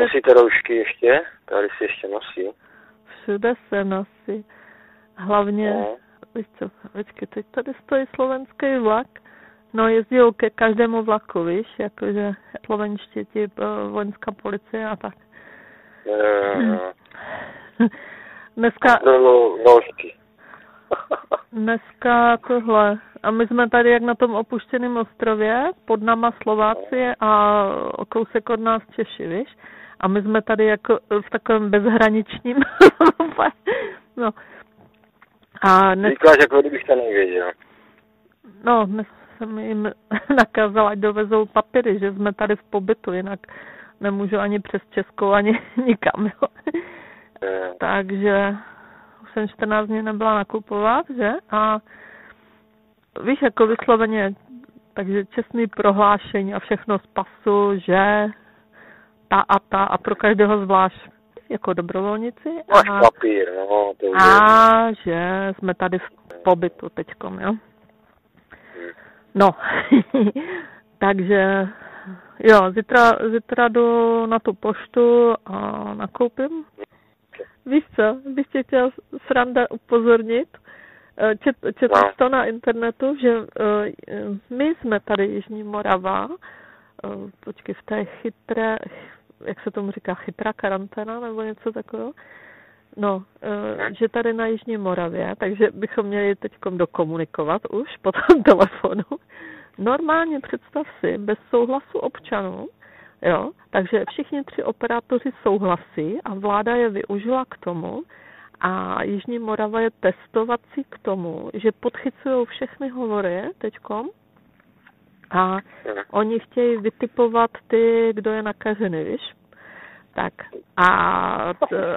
Nosíte roušky ještě? Tady si ještě nosí. všude se nosí. Hlavně, No. víš co, počkej, teď tady stojí slovenský vlak. No jezdí ke každému vlaku, víš, jakože slovenští ti eh, vojenská policie a tak. Eh, Dneska, Kontrolu roušky. dneska tohle. A my jsme tady jak na tom opuštěném ostrově, pod náma Slováci a o kousek od nás Češi, víš? A my jsme tady jako v takovém bezhraničním. no. A dnes, Říkáš, jako kdybych to nevěděl. no, dnes jsem jim nakázala, ať dovezou papíry, že jsme tady v pobytu, jinak nemůžu ani přes Českou, ani nikam. Jo. Takže už jsem 14 dní nebyla nakupovat, že? A víš, jako vysloveně, takže čestný prohlášení a všechno z pasu, že ta a ta a pro každého zvlášť jako dobrovolníci. Máš A, papír, no, to už je. a že jsme tady v pobytu teďkom, jo? No, takže jo, zítra, zítra jdu na tu poštu a nakoupím. Víš co, bych tě chtěl sranda upozornit. Eh, Čet, četl No. to na internetu, že eh, my jsme tady Jižní Morava, eh, počkej, v té chytré, jak se tomu říká, chytrá karanténa nebo něco takového. No, eh, že tady na Jižní Moravě, takže bychom měli teď dokomunikovat už po tom telefonu. Normálně představ si, bez souhlasu občanů Jo, takže všichni tři operátoři souhlasí a vláda je využila k tomu, a Jižní Morava je testovací k tomu, že podchycují všechny hovory teďkom a oni chtějí vytipovat ty, kdo je nakažený, víš? Tak. A,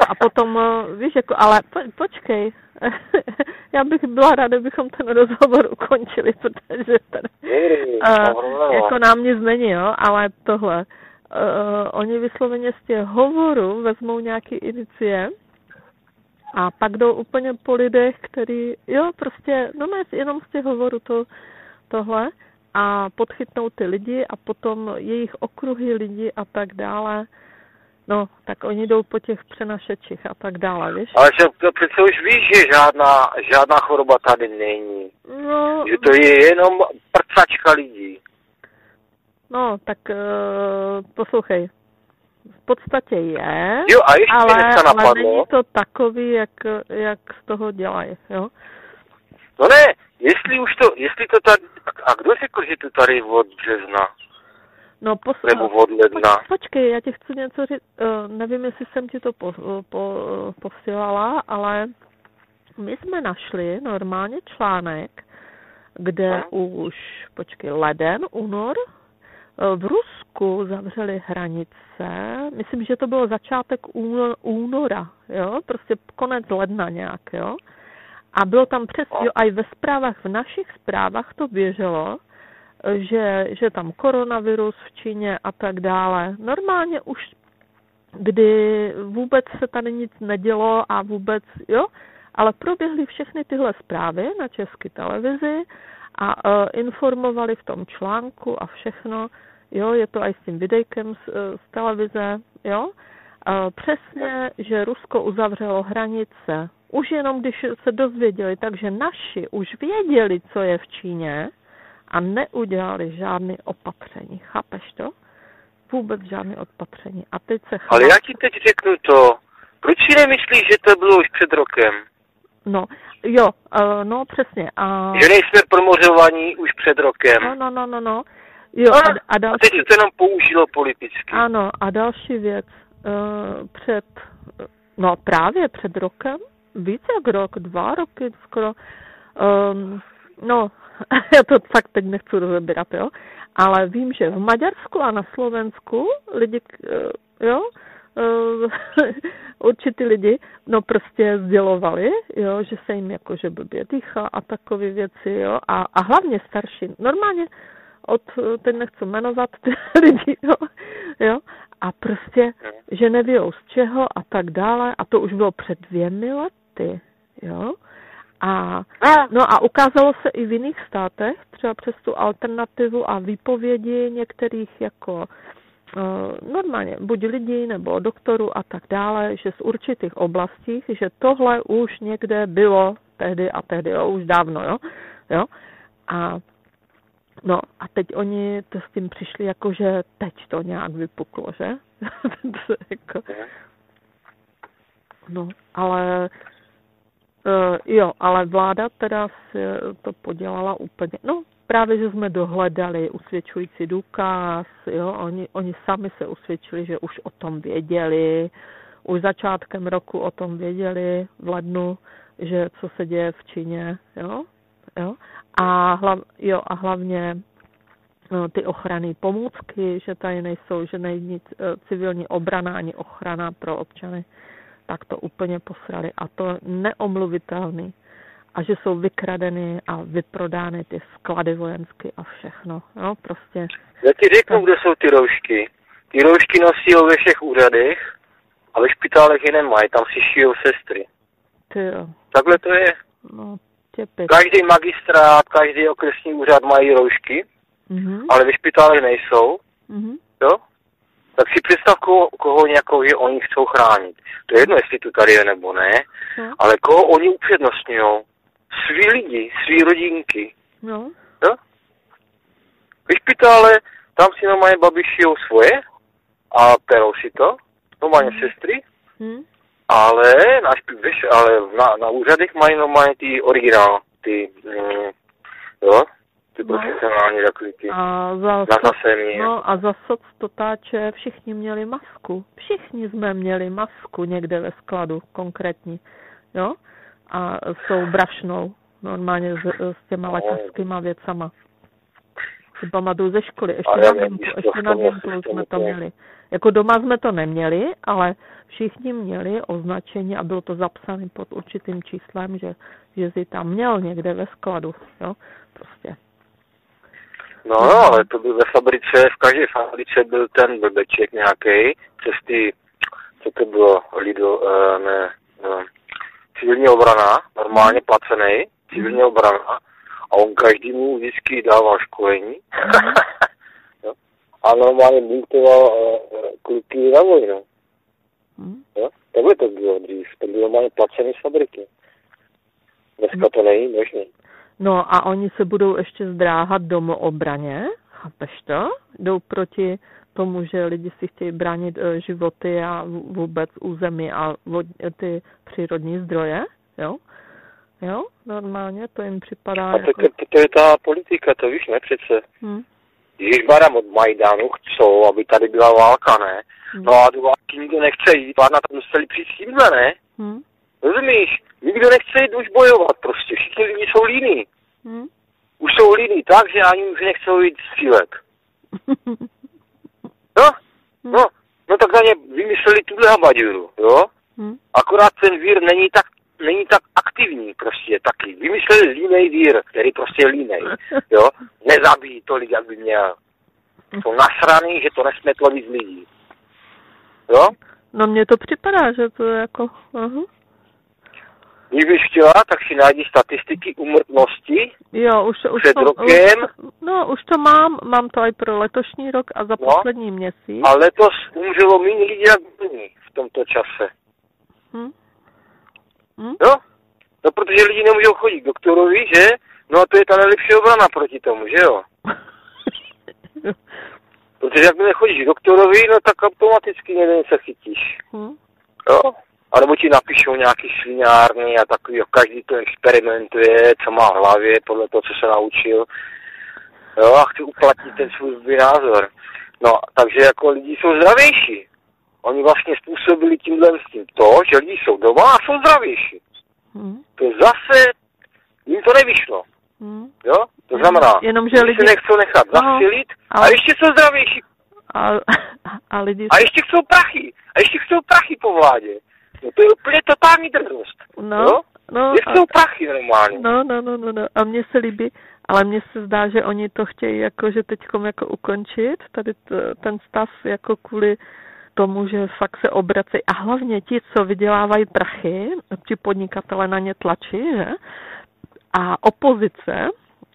a potom, víš, jako, ale po, počkej, já bych byla ráda, bychom ten rozhovor ukončili, protože ten, uh, jako nám nic není, jo, ale tohle, uh, oni vysloveně z těch hovorů vezmou nějaký inicie a pak jdou úplně po lidech, který, jo, prostě, no ne, jenom z těch hovorů to, tohle a podchytnou ty lidi a potom jejich okruhy lidí a tak dále. No, tak oni jdou po těch přenašečích a tak dále, víš? Ale že to přece už víš, že žádná, žádná choroba tady není. No, Že to je jenom prcačka lidí. no tak uh, poslouchej. V podstatě je, Jo, a ještě ale, ale není to takový, jak, jak z toho dělají, jo? No ne, jestli už to, jestli to tady, a kdo řekl, že to tady od března, No, pos, nebo od ledna? Poč, počkej, já ti chci něco říct. Uh, nevím, jestli jsem ti to po, po, posílala, ale my jsme našli normálně článek, kde Aha. už, počkej, leden, únor, eh, v Rusku zavřeli hranice, myslím, že to bylo začátek úno- února, jo, prostě konec ledna nějak, jo. A bylo tam přes, jo, a i ve zprávách, v našich zprávách to běželo, že, že tam koronavirus v Číně a tak dále. Normálně už, kdy vůbec se tady nic nedělo a vůbec, jo, ale proběhly všechny tyhle zprávy na české televizi a uh, informovali v tom článku a všechno, jo, je to i s tím videjkem z, eh, z televize, jo, uh, přesně, že Rusko uzavřelo hranice. Už jenom když se dozvěděli, takže naši už věděli, co je v Číně, a neudělali žádné opatření. Chápeš to? Vůbec žádné opatření. A teď se Ale chlap- já ti teď řeknu to, proč si nemyslíš, že to bylo už před rokem? No, jo, uh, no přesně. A... Že nejsme promořovaní už před rokem? No, no, no, no, no. Jo, a, a, a a další... teď se to jenom použilo politicky. Ano, a další věc. Uh, před, no právě před rokem, více jak rok, dva roky skoro, um, no, já to fakt teď nechci rozebírat, jo, ale vím, že v Maďarsku a na Slovensku lidi, eh, jo, eh, určitý lidi, no prostě sdělovali, jo, že se jim jako, že blbě dýchá a takové věci, jo, a, a hlavně starší, normálně od, teď nechci jmenovat ty lidi, jo, jo, a prostě, že nevějou z čeho a tak dále, a to už bylo před dvěmi lety, jo, a no a ukázalo se i v jiných státech, třeba přes tu alternativu a výpovědi některých jako uh, normálně buď lidí nebo doktorů a tak dále, že z určitých oblastí, že tohle už někde bylo tehdy a tehdy, jo, už dávno, jo, jo. A no a teď oni to s tím přišli jako, že teď to nějak vypuklo, že? To jako, no, ale Uh, jo, ale vláda teda si to podělala úplně, no právě, že jsme dohledali usvědčující důkaz, jo, oni, oni sami se usvědčili, že už o tom věděli, už začátkem roku o tom věděli v lednu, že co se děje v Číně, jo, jo, a, hlav, jo, a hlavně no, ty ochranné pomůcky, že tady nejsou, že není eh, civilní obrana ani ochrana pro občany tak to úplně posrali a to neomluvitelný. A že jsou vykradeny a vyprodány ty sklady vojensky a všechno. No, prostě. Já ti řeknu, kde jsou ty roušky. Ty roušky nosí ve všech úřadech a ve špitálech je nemají, tam si šijou sestry. Ty jo. Takhle to je. No, těpit. Každý magistrát, každý okresní úřad mají roušky, Mhm. ale ve špitálech nejsou, Mhm. jo? Tak si představ, koho, koho nějakou, že oni chcou chránit. To je jedno, jestli to tady je nebo ne, No, ale koho oni upřednostňují. Svý lidi, svý rodinky, no. jo? Ve špitále, tam si normálně babi šijou svoje a perou si to, normálně sestry, Hm? ale na, víš, ale na, na úřadech mají normálně ty originál, ty, mm, jo, Ty profesionální takový ty. A za, Na zase no a za soc totáče všichni měli masku. Všichni jsme měli masku někde ve skladu konkrétní. Jo? A s tou brašnou. Normálně s, s těma No. lékařskýma věcama. Si pamatuju ze školy. Ještě na to ještě na v tom Gimplu systému jsme to měli. Jako doma jsme to neměli, ale všichni měli označení a bylo to zapsané pod určitým číslem, že, že jsi tam měl někde ve skladu. Jo? Prostě. No jo, ale to byl ve fabrice, v každé fabrice byl ten blbeček nějaký, přes ty, co to bylo, Lidl, uh, ne, uh, civilní obrana, normálně placený, civilní obrana, a on každému vždycky dával školení. jo? A normálně bunktoval uh, kluky na vojnu. Hm? Jo? Takhle to bylo dřív, to bylo normálně placený z fabriky. Dneska to není možné. No a oni se budou ještě zdráhat domoobraně, chápeš to? Jdou proti tomu, že lidi si chtějí bránit eh, životy a vůbec území a vod, ty přírodní zdroje, jo? Jo, normálně to jim připadá A to, jako... to, to, je ta politika, to víš, ne přece. Hm, Když baram od Majdanu chcou, aby tady byla válka, ne? hm, No a do války nikdo nechce jít, a na to museli přijít s tímhle, ne? hm, Rozumíš? Nikdo nechce jít už bojovat prostě, všichni lidi jsou líní. hm. Už jsou líní tak, že ani už nechcou jít střílet. No, no, no tak na ně vymysleli tuhle habaďuru, jo? Hm, Akorát ten vír není tak, není tak aktivní prostě taky. Vymysleli línej vír, který prostě je línej, jo? Nezabíjí tolik, jak by měl. Jsou nasraný, že to nesmetlo víc lidí. Jo? No mně to připadá, že to je jako... Aha. Kdybyš chtěla, tak si najdi statistiky umrtnosti. Jo, už, už Před to, rokem? Už, no, už to mám, mám to i pro letošní rok a za No. poslední měsíc. A letos umřelo méně lidí jak v tomto čase. Hm? Hm? Jo? No protože lidi nemůžou chodit k doktorovi, že? No a to je ta nejlepší obrana proti tomu, že jo? Protože jak nechodíš k doktorovi, no tak automaticky jeden se chytíš. hm? Jo? A nebo ti napíšou nějaký sviňárny a takový, jo, každý to experimentuje, co má v hlavě, podle toho, co se naučil. Jo, a chci uplatnit ten svůj názor. No, takže jako lidi jsou zdravější. Oni vlastně způsobili tímhle s tím to, že lidi jsou doma a jsou zdravější. Hm? To zase jim to nevyšlo. Hm? Jo? To znamená, jenom, že lidi- se nechcou nechat No, zasilit a ale- ještě jsou zdravější. A, a lidi... A ještě chcou prachy. A ještě chcou prachy po vládě. To je úplně totální drzost. No, jo? no, a, chcou prachy normálně. no, no, no, no, no. A mně se líbí, ale mně se zdá, že oni to chtějí jako, že teďkom jako ukončit, tady t, ten stav jako kvůli tomu, že fakt se obracejí. A hlavně ti, co vydělávají prachy, ti podnikatele na ně tlačí, že? A opozice,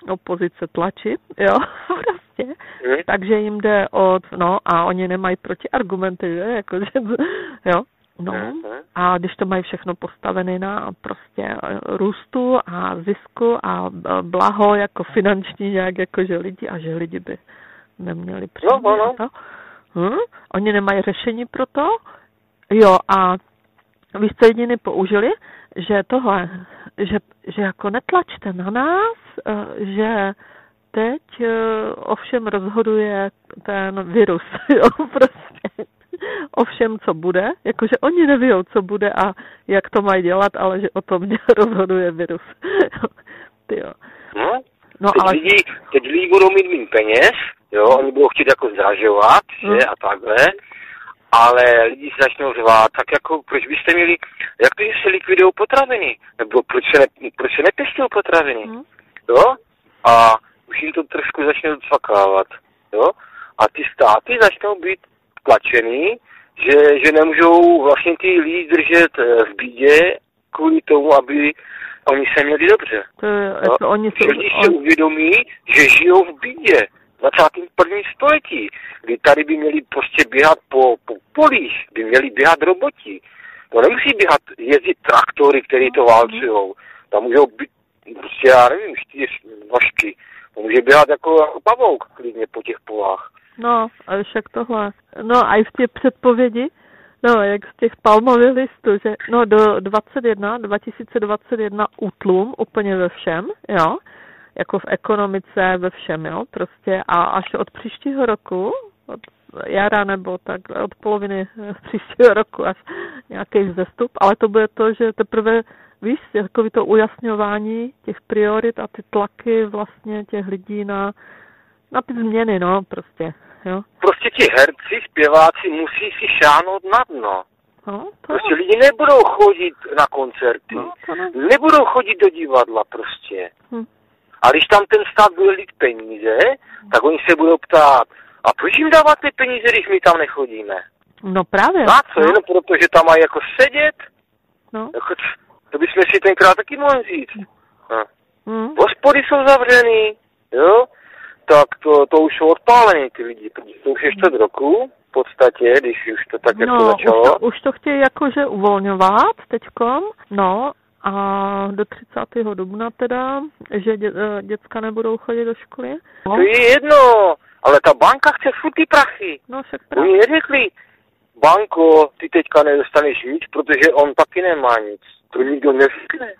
opozice tlačí, jo, prostě. Hm? Takže jim jde od, no a oni nemají protiargumenty, že? Jako, že jo. No, Mhm. a když to mají všechno postavené na prostě eh, růstu a zisku a eh, blaho jako finanční nějak jako že lidi a že lidi by neměli no, no. a to. Hm? Oni nemají řešení pro to. Jo a víš, co jediný použili? Že tohle, že, že jako netlačte na nás, eh, že teď ovšem rozhoduje ten virus, jo, prostě o všem, co bude, jakože oni neví, co bude a jak to mají dělat, ale že o tom rozhoduje virus. Ty jo. No, No teď, ale lidi, teď lidi budou mít méně peněz, jo, oni budou chtít jako zdražovat, že, Hmm. a takhle, ale lidi se začnou řvát, tak jako, proč byste měli, jak to, že se likvidují potraviny, nebo proč se, ne, proč se nepěstují potraviny, Hm? jo, a už jim to trošku začne docvakávat, jo, a ty státy začnou být tlačený, že, že nemůžou vlastně ty lidi držet eh, v bídě kvůli tomu, aby oni se měli dobře. to je, No, oni jsou, si on, uvědomí, že žijou v bídě. V 21. století, kdy tady by měli prostě běhat po, po polích, by měli běhat roboti. To nemusí běhat, jezdit traktory, který to válcujou. Tam můžou být, prostě já nevím, čtyř nožky. To může běhat jako, jako pavouk klidně po těch polách. No, a však tohle. No a i v těch předpovědi, no, jak z těch palmových listů, že no do 21, 2021 útlum úplně ve všem, jo, jako v ekonomice, ve všem, jo, prostě a až od příštího roku, od jara nebo tak od poloviny příštího roku až nějaký vzestup, ale to bude to, že teprve víš, takový to ujasňování těch priorit a ty tlaky vlastně těch lidí na, na ty změny, no, prostě, jo. Prostě ti herci, zpěváci musí si šáhnout na dno. No, to Prostě lidi nebudou chodit na koncerty, No, ne. nebudou chodit do divadla prostě. Hm. A když tam ten stát bude lít peníze, tak oni se budou ptát, a proč jim dávat ty peníze, když my tam nechodíme? No právě. Na co? No, Jenom proto, že tam mají jako sedět? no. Jako, to bychom si tenkrát taky mohli říct. No. Hm. Hospody jsou zavřený, jo? Tak to, to už jsou odpálení ty lidi, protože to už je čtvrt roku, v podstatě, když už to tak jako No, už začalo. to, už to chtějí jakože uvolňovat teďkom, no a do 30. dubna teda, že dě, eh, děcka nebudou chodit do školy. No, To je jedno, ale ta banka chce furt ty prachy. no však právě. Oni neřekli, banko, ty teďka nedostaneš nic, protože on taky nemá nic. To nikdo neřekne.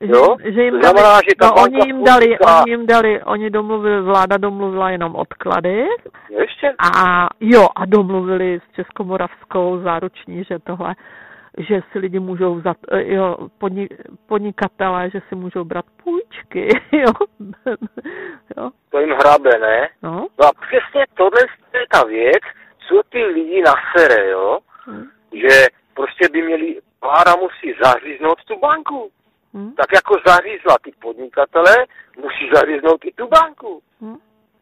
Jo? Že, že jim dali, znamená, že ta no, oni jim dali, říká- oni jim dali, oni domluvili, vláda domluvila jenom odklady ještě? a jo, a domluvili s Českomoravskou záruční, že tohle, že si lidi můžou vzat, eh, jo, podni, podnikatelé, že si můžou brát půjčky, jo, jo, To jim hrabe, ne? no, No a přesně tohle je ta věc, co ty lidi nasere, jo? hm, Že prostě by měli, vláda musí zaříznout tu banku. Hm, Tak jako zařízla ty podnikatele, musí zaříznout i tu banku. hm,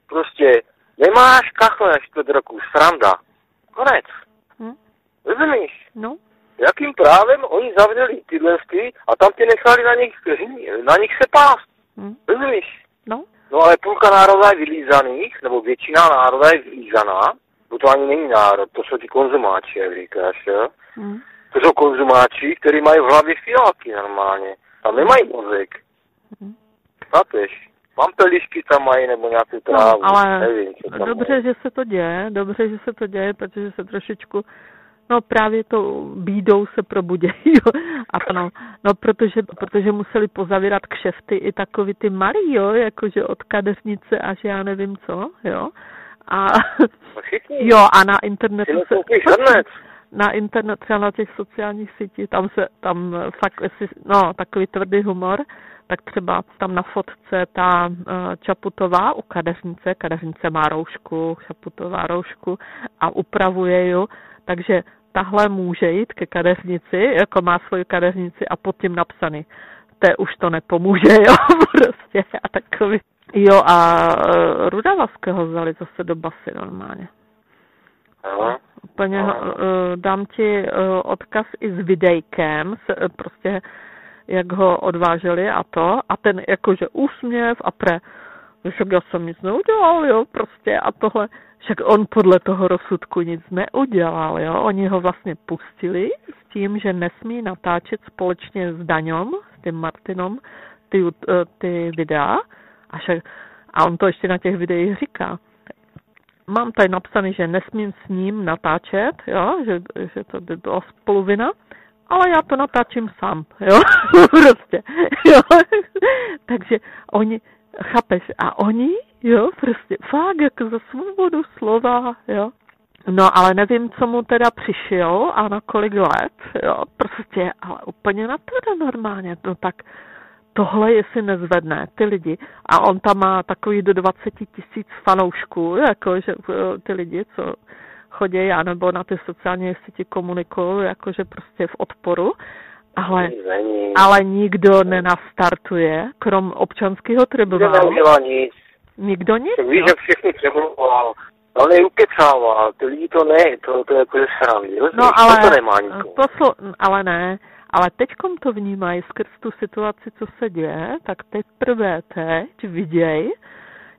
Prostě nemáš kachle čtvrt roku, sranda. Konec. hm, Rozumíš? no, Jakým právem oni zavřeli tyhle ty a tam tě nechali na nich, na nich se pást. hm, Rozumíš? no, No ale půlka národa je vylízaných, nebo většina národa je vylízaná, bo to ani není národ, to jsou ti konzumáči, jak říkáš, jo? hm, To jsou konzumáči, kteří mají v hlavě fialky normálně. Tam nemají mozek. hm. Chápeš? Pampelišky tam mají, nebo nějakou trávu. No, ale nevím, co tam dobře, mají. že se to děje, dobře, že se to děje, protože se trošičku, no právě to bídou se probudějí, jo. A no, no protože, protože museli pozavírat kšefty i takový ty malý, jo, jakože od kadeřnice až já nevím co, jo. A No jo, a na internetu se. Na internet, třeba na těch sociálních sítích, tam se, tam fakt, jestli, no, takový tvrdý humor, tak třeba tam na fotce ta uh, Čaputová u kadeřnice, kadeřnice má roušku, Čaputová roušku a upravuje ji, takže tahle může jít ke kadeřnici, jako má svoji kadeřnici a pod tím napsaný, té už to nepomůže, jo, prostě a takový. Jo a uh, Rudavaského vzali zase do basy normálně. No. Úplně No. uh, dám ti uh, odkaz i s videjkem, uh, prostě jak ho odváželi a to, a ten jakože úsměv a pre, však já jsem nic neudělal, jo, prostě a tohle, však on podle toho rozsudku nic neudělal, jo, oni ho vlastně pustili s tím, že nesmí natáčet společně s Daňom, s tím Martinom, ty, ty videa, a, však, a on to ještě na těch videích říká, mám tady napsaný, že nesmím s ním natáčet, jo, že, že to by byla spoluvina, ale já to natáčím sám, jo, prostě, jo, takže oni, chápeš, a oni, jo, prostě, fakt jako za svobodu slova, jo, No, ale nevím, co mu teda přišel a na kolik let, jo, prostě, ale úplně na to normálně, no tak tohle jestli nezvedne ty lidi a on tam má takový do 20 tisíc fanoušků, jako že eh, ty lidi, co chodí, anebo na ty sociální sítě komunikují, jakože prostě v odporu, ale, ale nikdo nenastartuje, krom občanského Nikdo tribunálu, neudělá nic. nikdo nic, Tak víš, jak všechny přemluval. On je ukecával, ty lidi to ne, to, to je jako ze srandy? No ale, to nemá nikomu. poslu, ale ne, ale teďkom to vnímají skrz tu situaci, co se děje, tak teprve teď viděj,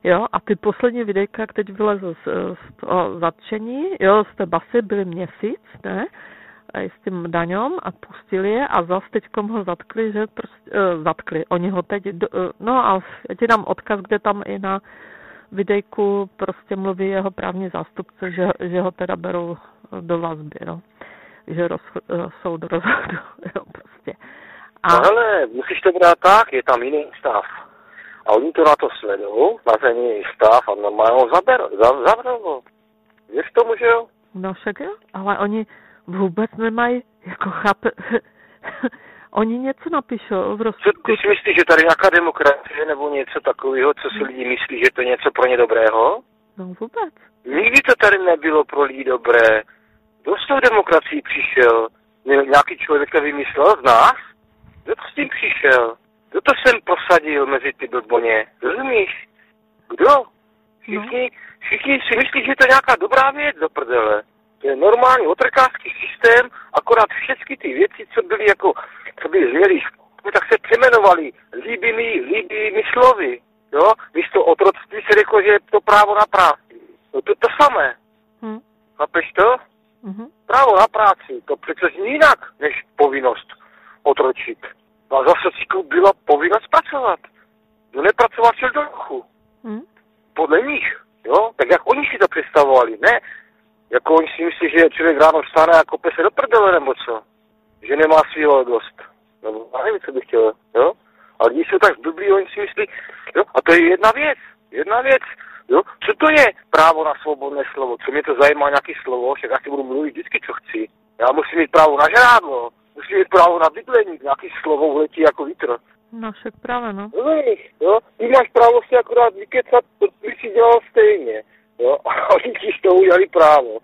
jo, a ty poslední videjka, jak teď vylezl z, z toho zatčení, jo, z té basy byly měsíc, ne, s tím daňom a pustili je a zas teďkom ho zatkli, že prostě, uh, zatkli, oni ho teď, do, uh, no a ti dám odkaz, kde tam i na videjku prostě mluví jeho právní zástupce, že, že ho teda berou do vazby, no. Že roz, soud rozhodl, jo, prostě. A, No hele, musíš to brát tak, je tam jiný stav. A oni to na to sledou, na ten její stav a normálně ho zaberou, zavřou ho. Věř tomu, že jo? No však jo, ale oni vůbec nemají, jako chápe, oni něco napíšou v rozsudku. Ty si myslíš, že tady nějaká demokracie nebo něco takového, co si lidi myslí, že to je něco pro ně dobrého? No vůbec. Nikdy to tady nebylo pro lidi dobré. Kdo s tou demokracií přišel? Nějaký člověk to vymyslel z nás? Kdo to s tím přišel? Kdo to sem posadil mezi ty blboně? Rozumíš? Kdo? Všichni, všichni si myslí, že to je nějaká dobrá věc do prdele. To je normální otrkářský systém, akorát všechny ty věci, co byly jako, co by změli, tak se přemenovali líbými, líbými slovy. Jo? Místo otroctví se řeklo, že je to právo na práci. No to je to samé. Hm. Chápeš to? Mhm. Právo na práci, to přece zní jinak, než povinnost otročit. No a za sociku byla povinnost pracovat. Kdo nepracoval, šel do duchu. Hm. Podle nich, jo? Tak jak oni si to představovali, ne? Jako oni si myslí, že člověk ráno vstane a kope se do prdele, nebo co? Že nemá svého dost. Nebo já nevím, co bych chtěl, jo? Ale když jsou tak zblblí, oni si myslí, jo? A to je jedna věc, jedna věc, jo? Co to je právo na svobodné slovo? Co mě to zajímá nějaký slovo, však já si budu mluvit vždycky, co chci. Já musím mít právo na žrádlo, musím mít právo na bydlení, nějaký slovo uletí jako vítr. No však právě, no. Rozumíš, jo? Ty máš právo si akorát vykecat, to by si dělal stejně, jo? A oni ti z toho udělali právo.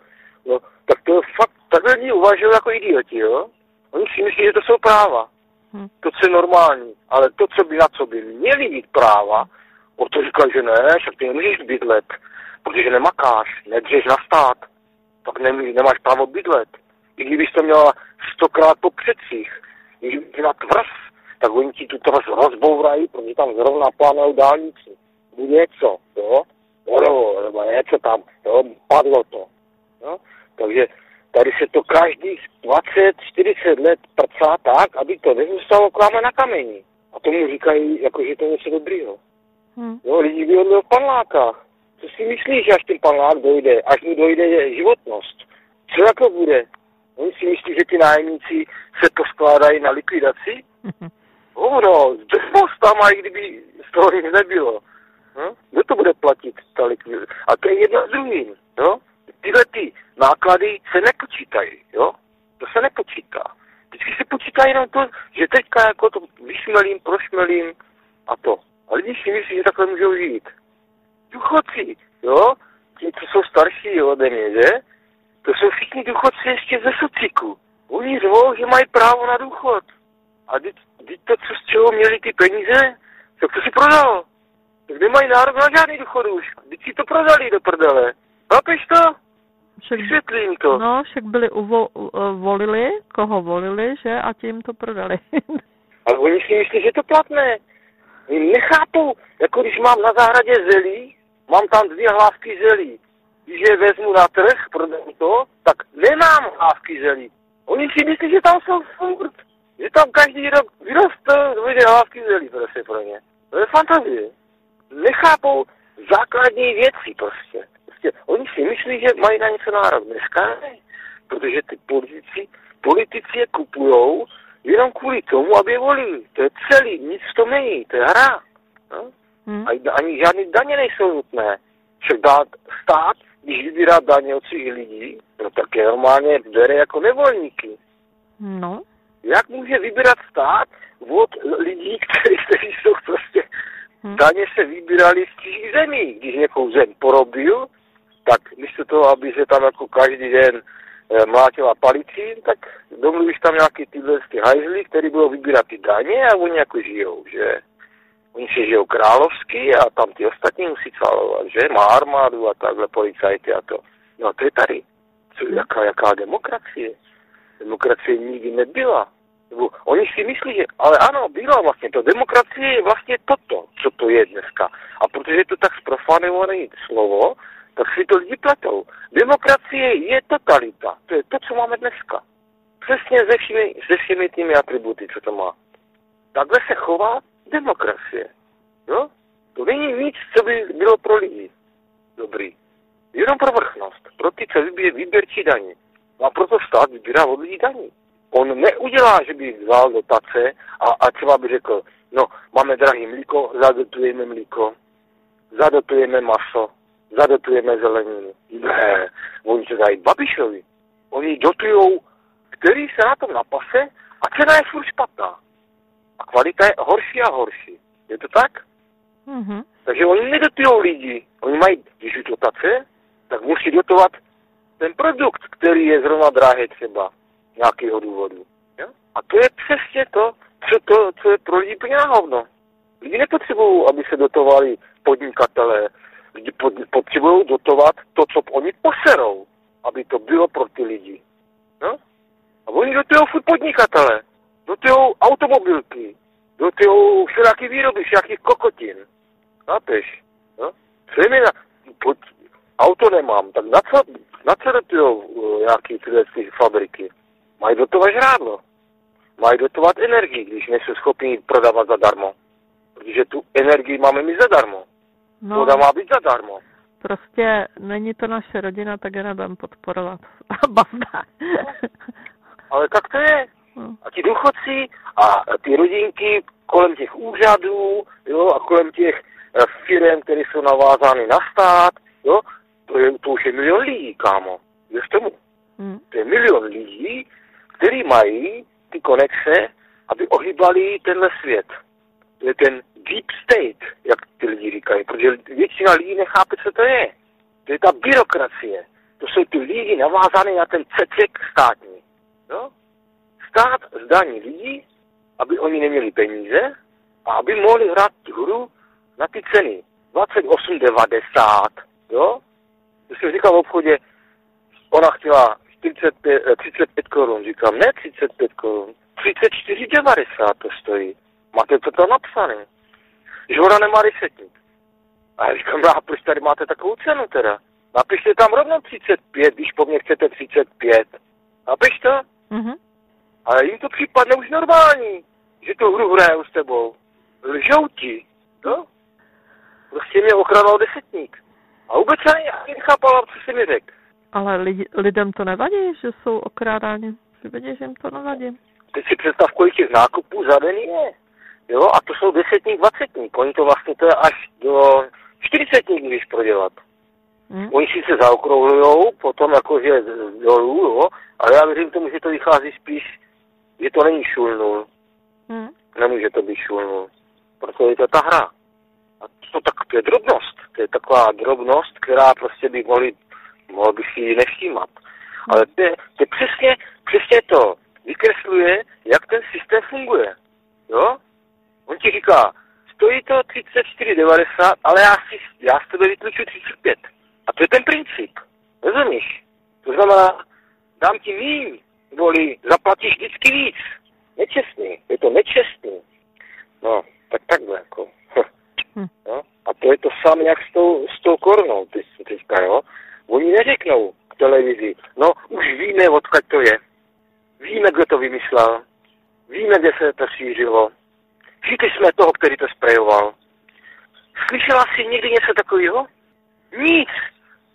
No, tak to fakt, takhle lidi uvažují jako idioti, jo? Oni si myslí, že to jsou práva. Hm. To, co je normální. Ale to, co by na co by měli mít práva, o to říkají, že ne, však ty nemůžeš bydlet, protože nemakáš, nedřeš na stát, tak nemí, nemáš právo bydlet. I kdybys to měla stokrát po předcích, kdyby na tvrz, tak oni ti tu tvrz rozbourají, protože tam zrovna plánují dálnici. Bude něco, jo? Vodovo, nebo něco tam, jo? Padlo to. Jo? Takže tady se to každých 20-40 let prcá tak, aby to nezůstalo kláme na kameni. A tomu říkají, jako, že to je něco dobrýho. Hm. Jo, lidi bydlí v panlákách. Co si myslíš, až ten panlák dojde, až mu dojde životnost? Co jako bude? Oni si myslí, že ti nájemníci se poskládají na likvidaci? Hovno, drbost tam, a i kdyby z toho nic nebylo. Hm? Kdo to bude platit, ta likvidace? A to je jedno s druhým, jo? Tyhle ty náklady se nepočítají, jo? To se nepočítá. Vždycky se počítá jenom to, že teďka jako to vyšmelím, prošmelím a to. A lidi si myslí, že takhle můžou žít. Důchodci, jo? Ti, co jsou starší ode mě, že? To jsou všichni důchodci ještě ze sociku. Oni řvou, že mají právo na důchod. A teď, teď to, co z čeho měli ty peníze, tak to si prodal. Tak nemají nárok na žádný důchod už. Teď si to prodali do prdele. Chápeš to? Však, Vysvětlím to. no, však byli uvo, uh, volili, koho volili, že? A tím to prodali. Ale oni si myslí, že to platné. Oni nechápou, jako když mám na zahradě zelí, mám tam dvě hlávky zelí. Když je vezmu na trh, prodám to, tak nemám hlávky zelí. Oni si myslí, že tam jsou furt. Že tam každý rok vyroste dvě hlávky zelí prostě pro ně. To je fantazie. Nechápou základní věci prostě. prostě. Oni si myslí, že mají na něco nárok. Dneska ne. Protože ty politici, politici je kupujou jenom kvůli tomu, aby je volili. To je celý, nic v tom není, to je hra. No? hm? A ani žádné daně nejsou nutné. Však dát stát, když vybírá daně od svých lidí, no tak je normálně bere jako nevolníky. No, Jak může vybírat stát od lidí, kteří, kteří jsou prostě... Hm. Daně se vybírali z cizích zemí. Když někou zem porobil, tak místo toho, aby se tam jako každý den mlátila palicí, tak domluvíš tam nějaký tyhle ty hajzly, který budou vybírat ty daně a oni jako žijou, že? Oni si žijou královsky a tam ty ostatní musí calovat, že? Má armádu a takhle policajty a to. No a to je tady. Co, jaká, jaká demokracie? Demokracie nikdy nebyla. Nebo oni si myslí, že, ale ano, byla vlastně to. Demokracie je vlastně toto, co to je dneska. A protože je to tak zprofanované slovo, tak si to lidi pletou. Demokracie je totalita. To je to, co máme dneska. Přesně se všemi, se všemi těmi atributy, co to má. Takhle se chová demokracie. No? To není nic, co by bylo pro lidi dobrý. Jenom pro vrchnost. Pro ty, co vybír, výběrčí daní. A proto stát vybírá od lidí daní. On neudělá, že by vzal dotace a, a třeba by řekl, no, máme drahý mlíko, zadotujeme mlíko, zadotujeme maso, zadotujeme zeleninu. Ne, oni se dají Babišovi. Oni dotujou, který se na tom napase a cena je furt špatná. A kvalita je horší a horší. Je to tak? Mhm. Takže oni nedotujou lidi. Oni mají, když už dotace, tak musí dotovat ten produkt, který je zrovna drahý třeba z nějakého důvodu. Jo? A to je přesně to, co, to, co je pro lidi úplně hovno. Lidi nepotřebují, aby se dotovali podnikatelé. Potřebují dotovat to, co oni poserou, aby to bylo pro ty lidi. No? A oni dotujou furt podnikatele, dotujou automobilky, dotujou všelijaký výroby, všelijakých kokotin. Chápeš? No? Co je mi na... Pod, auto nemám, tak na co, na co dotujou uh, nějaký tyhle ty fabriky? Mají dotovat žrádlo. Mají dotovat energii, když nejsou schopni prodávat zadarmo. Protože tu energii máme my zadarmo. No, Voda má být zadarmo. prostě není to naše rodina, tak je nebudem podporovat. A bavda. Ale tak to je. No. A ti důchodci a ty rodinky kolem těch úřadů, jo, a kolem těch eh, firm, které jsou navázány na stát, jo, to, je, to už je milion lidí, kámo. Věř tomu. Hm. To je milion lidí, kteří mají ty konexe, aby ohýbali tenhle svět. Ten deep state, jak ty lidi říkají, protože většina lidí nechápe, co to je. To je ta byrokracie. To jsou ty lidi navázané na ten cecek státní. Jo? Stát zdání lidí, aby oni neměli peníze a aby mohli hrát hru na ty ceny. 28,90, jo? To jsem říkal v obchodě, ona chtěla 45, eh, 35 korun, říkám, ne 35 korun, 34,90 to stojí. Máte to tam napsané. Že ona nemá desetník. A já říkám, a proč tady máte takovou cenu teda? Napište tam rovnou 35, když po mně chcete 35. Napiš to? Mhm. Ale jim to připadne už normální, že tu hru hrajou s tebou. Lžou ti, no? Prostě mě okradal desetník. A vůbec ani já nechápala, co jsi mi řekl. Ale lidi, lidem to nevadí, že jsou okrádáni. Ty vidíš, že jim to nevadí. Teď si představ, kolik těch nákupů za den je. Jo, a to jsou desetník, dvacetník. Oni to vlastně to je až do čtyřicetník, když prodělat. Hm? Oni si se zaokrouhlujou, potom jakože dolů, jo, ale já věřím tomu, že to vychází spíš, že to není šul nul. Hm? Nemůže to být šul nul. Protože je to ta hra. A to, tak, to je drobnost. To je taková drobnost, která prostě by mohli, mohl bych si ji nevšímat. Ale to je, to je přesně, přesně to vykresluje, jak ten systém funguje. Jo? On ti říká, stojí to 34,90, ale já, si, já z tebe vytluču 35. A to je ten princip. Rozumíš? To znamená, dám ti míň, voli, zaplatíš vždycky víc. Nečestný. Je to nečestný. No, tak takhle jako. Hm. No? A to je to samé jak s tou, s tou koronou ty, teďka, jo? Oni neřeknou k televizi, no už víme, odkud to je. Víme, kdo to vymyslel. Víme, kde se to šířilo. Všichni jsme toho, který to sprejoval. Slyšela jsi někdy něco takového? Nic.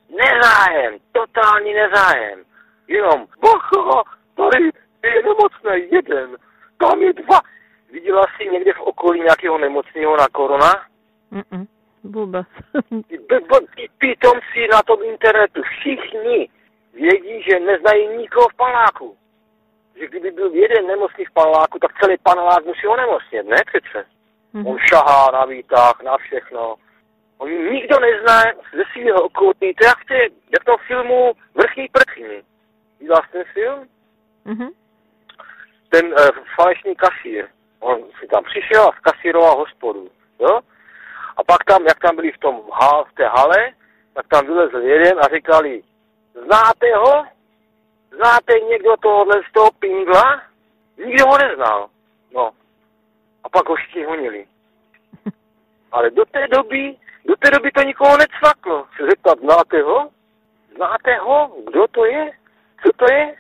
Nezájem. Totální nezájem. Jenom, bocho, tady je nemocný jeden. Tam je dva. Viděla jsi někde v okolí nějakého nemocného na korona? Mm-mm. Vůbec. Ty, b- b- ty pitomci na tom internetu, všichni vědí, že neznají nikoho v paneláku. Že kdyby byl jeden nemocný v paneláku, tak celý panelák musí onemocnět, ne přece? Mhm. On šahá na výtah, na všechno. On nikdo nezná ze svého okolí. To jak, ty, jak v tom filmu Vrchní prkní. Viděla jsi ten film? Mhm. Ten uh, falešný kasír. On si tam přišel a skasíroval hospodu. Jo? A pak tam, jak tam byli v, tom, v té hale, tak tam vylezl jeden a říkali, znáte ho? Znáte někdo tohohle z toho pingla? Nikdo ho neznal. No. A pak ho honili. Ale do té doby, do té doby to nikoho necvaklo. Se zeptat, znáte ho? Znáte ho? Kdo to je? Co to je?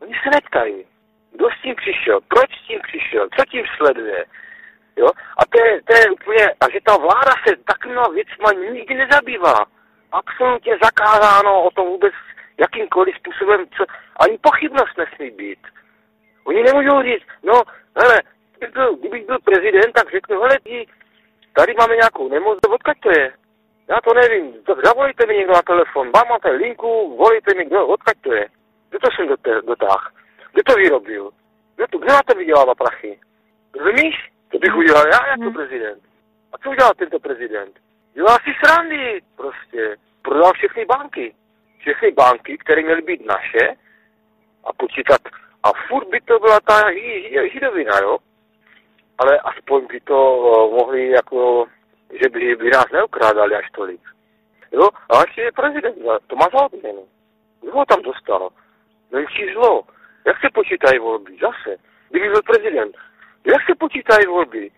Oni se neptají. Kdo s tím přišel? Proč s tím přišel? Co tím sleduje? Jo? A to je, to je úplně, a že ta vláda se takovýma věcma nikdy nezabývá. Absolutně zakázáno o tom vůbec jakýmkoliv způsobem, co, ani pochybnost nesmí být. Oni nemůžou říct, no, hele, kdybych byl, kdybych byl prezident, tak řeknu, hele, tí, tady máme nějakou nemoc, odkud to je? Já to nevím, zavolejte mi někdo na telefon, vám máte linku, volejte mi, kdo, odkud to je? Kdo to jsem dotáhl? Kdo to vyrobil? Kdo, to, kdo na to vydělává prachy? Rozumíš? To bych udělal já jako Hmm. prezident. A co udělal tento prezident? Dělá si srandy prostě. Prodal všechny banky. Všechny banky, které měly být naše a počítat. A furt by to byla ta ži- ži- židovina, jo? Ale aspoň by to uh, mohli jako, že by, by nás neukrádali až tolik. Jo? A ještě je prezident, za- to má za odměnu. Kdo ho tam dostal? Menší zlo. Jak se počítají volby? Zase. Kdyby byl prezident. Jak se počítají volby?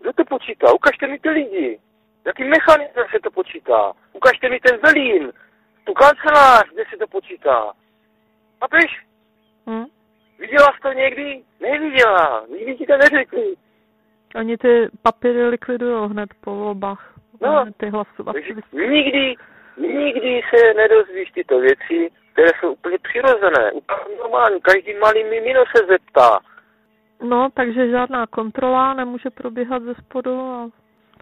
Kdo to počítá? Ukažte mi ty lidi. Jakým mechanismem se to počítá? Ukažte mi ten velín, tu kancelář, kde se to počítá. Chápeš? Hm? Viděla jsi to někdy? Neviděla. Nikdy ti to neřekli. Oni ty papíry likvidují hned po volbách. No. Ty hlasovací nikdy, nikdy se nedozvíš tyto věci, které jsou úplně přirozené, úplně normální. Každý malý mimino se zeptá. No, takže žádná kontrola nemůže probíhat ze spodu a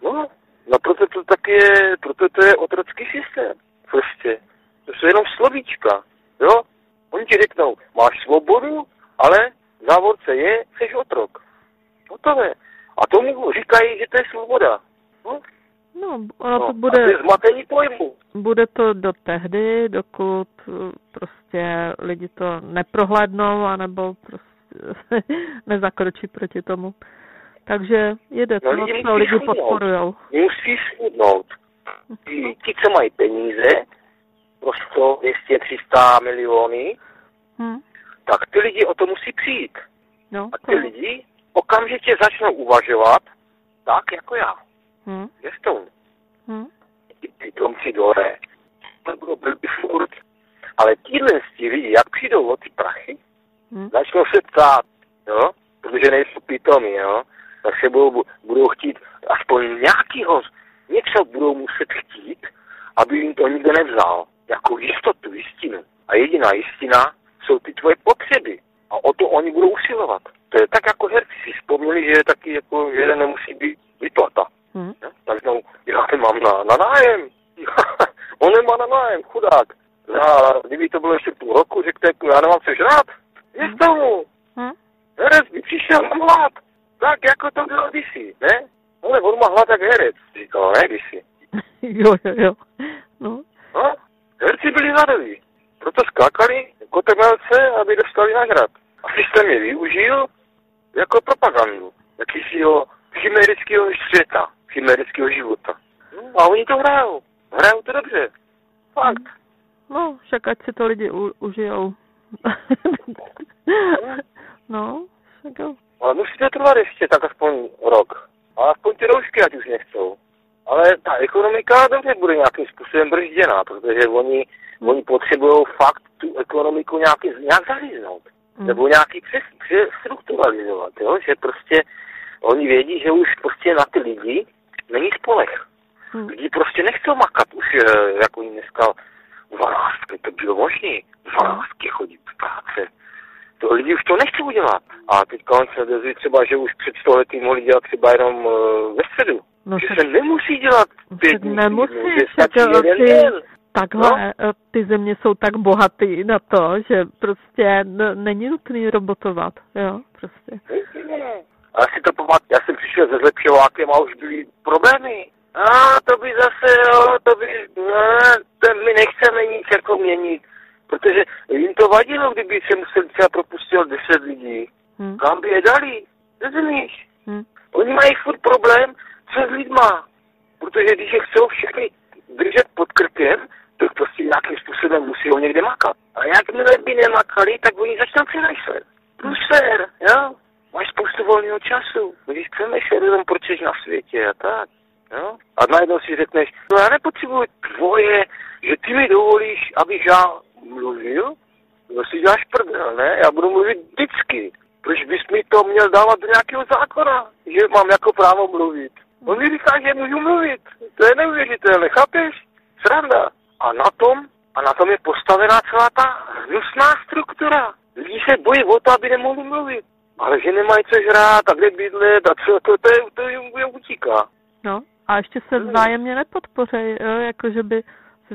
No, no proto to tak je, proto to je otrocký systém. Prostě. To jsou jenom slovíčka. Jo? Oni ti řeknou, máš svobodu, ale v závorce je, jsi otrok. Hotové. A tomu říkají, že to je svoboda. No, no, ono no. to A bude, to je zmatení pojmu. bude to do tehdy, dokud eh, prostě lidi to neprohlédnou, anebo prostě nezakročí proti tomu. Takže jede No, to, lidi co lidi podporujou. Musí schudnout. Ti, ti, co mají peníze, pro 100, 200, 300 miliony, Hm? tak ty lidi o to musí přijít. No, A to, ty lidi okamžitě začnou uvažovat tak, jako já. hm? Věřtou. Hm? Ty pitomci dole. To bylo blbý furt. Ale tíhle ti lidi, jak přijdou o ty prachy, Hm? začnou se ptát, jo, protože nejsou pitomí, jo, tak se budou, budou chtít aspoň nějakýho, něco budou muset chtít, aby jim to nikdo nevzal. Jako jistotu, jistinu. A jediná jistina jsou ty tvoje potřeby. A o to oni budou usilovat. To je tak jako herci si vzpomněli, že je taky jako, že nemusí být vyplata. Hm? Jo? Tak znovu, já nemám na, na nájem. On nemá na nájem, chudák. Já, kdyby to bylo ještě půl roku, řekne, jako, já nemám co žrát. Je tomu. Hm? Herec by přišel na hlad. Tak jako to bylo kdysi, ne? Ale on má hlad jak herec, říkal, ne kdysi. jo, jo, jo. No, No, herci byli hladoví. Proto skákali jako temelce, aby dostali nahrad. A systém je využil jako propagandu. Jakýsiho chimerického světa, chimerického života. No, a oni to hrajou. Hrajou to dobře. Fakt. no, však ať si to lidi u, užijou. no, však jo. Ale musí to trvat ještě tak aspoň rok. A aspoň ty roušky, ať už nechcou. Ale ta ekonomika dobře bude nějakým způsobem bržděná, protože oni, oni potřebují fakt tu ekonomiku nějaký, nějak zaříznout. Hm. Nebo nějaký přes, přestrukturalizovat, jo? že prostě oni vědí, že už prostě na ty lidi není spolech. Hm. Lidi prostě nechcou makat už, eh, jak oni dneska dvanáctky, to bylo možný, dvanáctky chodí z práce. To lidi už to nechtějí udělat. A teďka se dozví třeba, že už před sto lety mohli dělat třeba jenom uh, ve středu. No, že tak- se nemusí dělat pět Však dní, nemusí, týdnu, že stačí eh, jeden ty- den. Takhle no? ty země jsou tak bohatý na to, že prostě není nutný robotovat, jo, prostě. A já si to pamatuju, já jsem přišel se zlepšovákem a už byly problémy. A to by zase, jo, to by, ne, ten my nechceme nic jako měnit. Protože jim to vadilo, kdyby se musel třeba propustil 10 lidí. Hm? Kam by je dali? Rozumíš? Hm? Oni mají furt problém, co s lidma. Protože když je chcou všechny držet pod krkem, tak prostě nějakým způsobem musí ho někde makat. A jakmile by nemakali, tak oni začnou přemýšlet. Průser, jo? Máš spoustu volného času. Když přemýšlet jenom proč jsi na světě a tak. Jo? A najednou si řekneš, no já nepotřebuji tvoje, že ty mi dovolíš, abych já mluvil, no si děláš prdel, ne? Já budu mluvit vždycky. Proč bys mi to měl dávat do nějakého zákona, že mám jako právo mluvit? On mi říká, že můžu mluvit. To je neuvěřitelné, chápeš? Sranda. A na tom, a na tom je postavená celá ta hnusná struktura. Lidi se bojí o to, aby nemohli mluvit. Ale že nemají co žrát a kde bydlet a co, to, to, je, to jim utíká. No a ještě se vzájemně nepodpořejí, jo, jako že by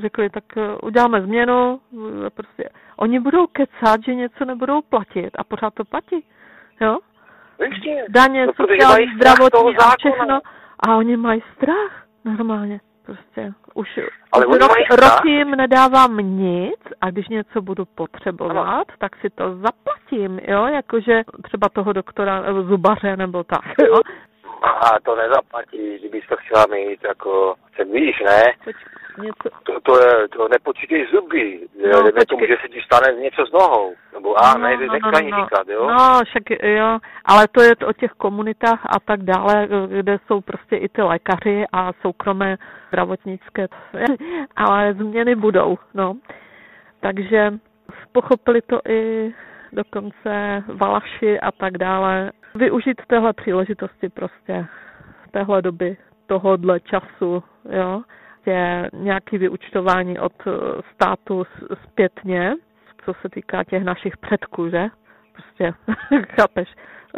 řekli, tak eh, uděláme změnu, eh, prostě. Oni budou kecat, že něco nebudou platit a pořád to platí, jo? Ještě. Daně, sociální, zdravotní a všechno. A oni mají strach, normálně. Prostě už, Ale už rok, roky jim nedávám nic a když něco budu potřebovat, tak si to zaplatím, jo, jakože třeba toho doktora nebo zubaře nebo tak, jo. A to nezaplatí, kdybys to chtěla mít, jako, se víš, ne? Poč, něco, To, to je, to nepočítej zuby, No, no, počkej. tomu, že se ti stane něco s nohou, nebo a ne, no, nechci ani říkat, jo? No, však jo, ale to je to o těch komunitách a tak dále, kde jsou prostě i ty lékaři a soukromé zdravotnické, ale změny budou, no. Takže pochopili to i dokonce Valaši a tak dále. Využít téhle příležitosti prostě, téhle doby, tohohle času, jo prostě nějaké vyučtování od eh, státu zpětně, co se týká těch našich předků, že? Prostě, chápeš?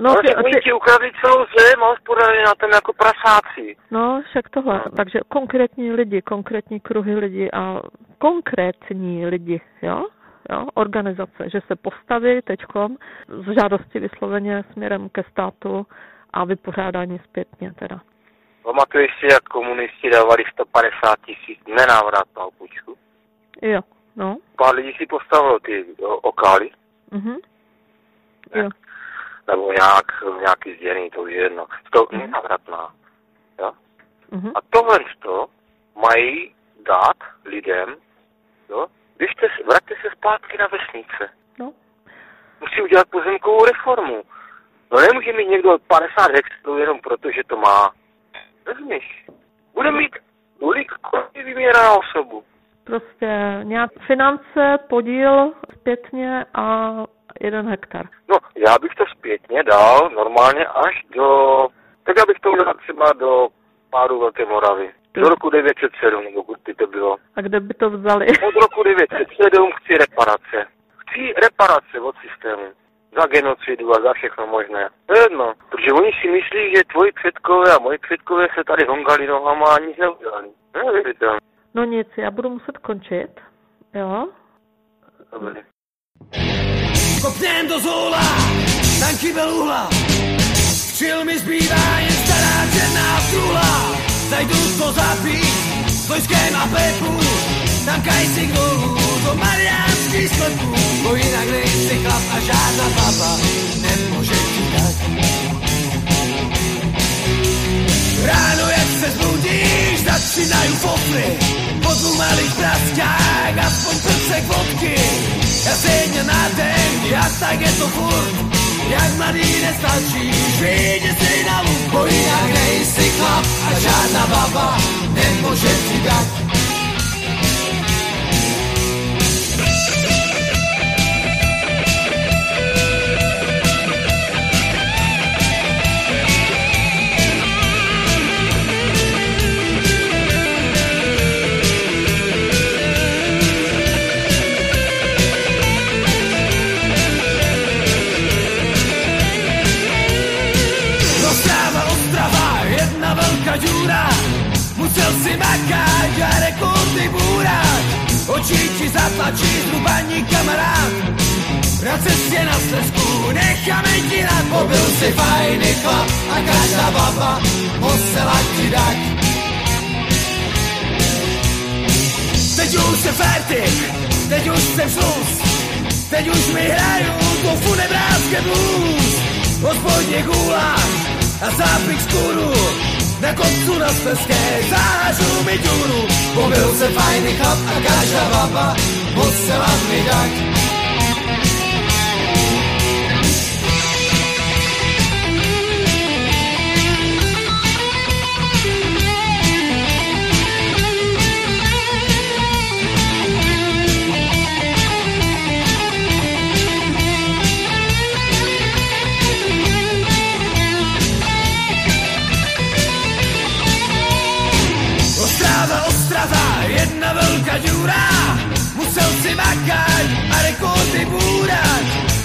No, ale ty, oni ty, ti ukradli celou zem a hospodařili na tom jako prasáci. no, však tohle. Takže konkrétní lidi, konkrétní kruhy lidí a konkrétní lidi, jo? Jo, organizace, že se postaví teďkom z žádosti vysloveně směrem ke státu a vypořádání zpětně teda. Pamatuješ si, jak komunisti dávali 150 tisíc nenávratnou půjčku? Jo, no, Pár lidí si postavilo ty okály, mhm. Jo, nebo nějak, nějaký zděný, to už je jedno. To Mhm. nenávratná. Jo? mhm. A tohle to mají dát lidem, jo? Běžte, se- vraťte se zpátky na vesnice. No. Musí udělat pozemkovou reformu. No nemůže mít někdo 50 hektarů jenom proto, že to má. Rozumíš? Bude mít tolik, kolik vyměrá osobu. Prostě nějak finance, podíl zpětně a jeden hektar. No, já bych to zpětně dal normálně až do... Tak já bych to udělal třeba do pádu Velké Moravy. Do roku 907, nebo kdy to bylo. A kde by to vzali? Od roku 907 chci reparace. Chci reparace od systému. Za genocidu a za všechno možné. To je jedno. Protože oni si myslí, že tvoji předkové a moji předkové se tady hongali nohama a nic neudělali. Neuvěřitelné. No nic, já budu muset končit. Jo? Dobrý. Kopněm do zóla, tanky byl uhla. Křil mi zbývá jen stará černá truhla. Zajdu to zapít s vojskem a pepu. Tam kajci k dolů do mariánských sklepů. Bo jinak nejsi chlap a žádná baba nemůže ti dát. Ráno jak se zbudíš, začínají fofry. Po dvou malých praskách, aspoň prcek vodky. Já sedně na den, já tak je to furt. Jak mladý nestačíš, vyjde si na luk. Bo jinak nejsi chlap a žádná baba nemůže ti dát. Musel si makať a rekordy búrať. Oči ti zatlačí zrubaní kamarád. Na cestě na stezku necháme ti rád. Pobyl si fajný chlap a každá baba musela ti dať. Teď už jsem fertik, teď už jsem šluz. Teď už mi hraju to funebrácké blues. Hospodně guláš a zápik skůru. Na kopcu na steské zážu mi důru. Pobyl jsem fajný chlap a každá baba musela mi dať. Ostrava, Ostrava, díra. Musel si makať a rekord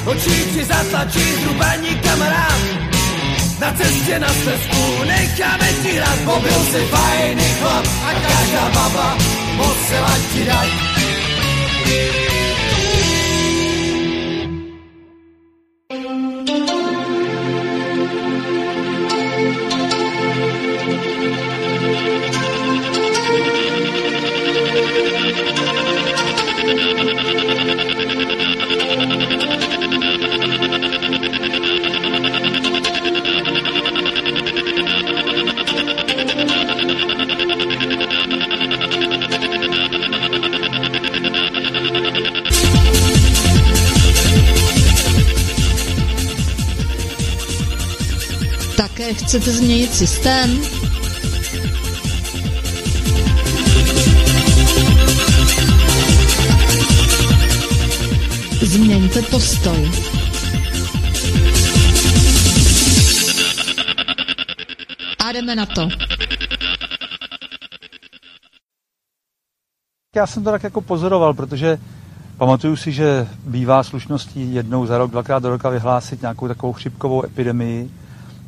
Oči ti zatlačí zrubaní kamarád Na cestě na stezku necháme ti Bo byl si fajný chlap a každá baba musela ti dát systém? Změňte postoj. A jdeme na to. Já jsem to tak jako pozoroval, protože pamatuju si, že bývá slušností jednou za rok, dvakrát do roka vyhlásit nějakou takovou chřipkovou epidemii,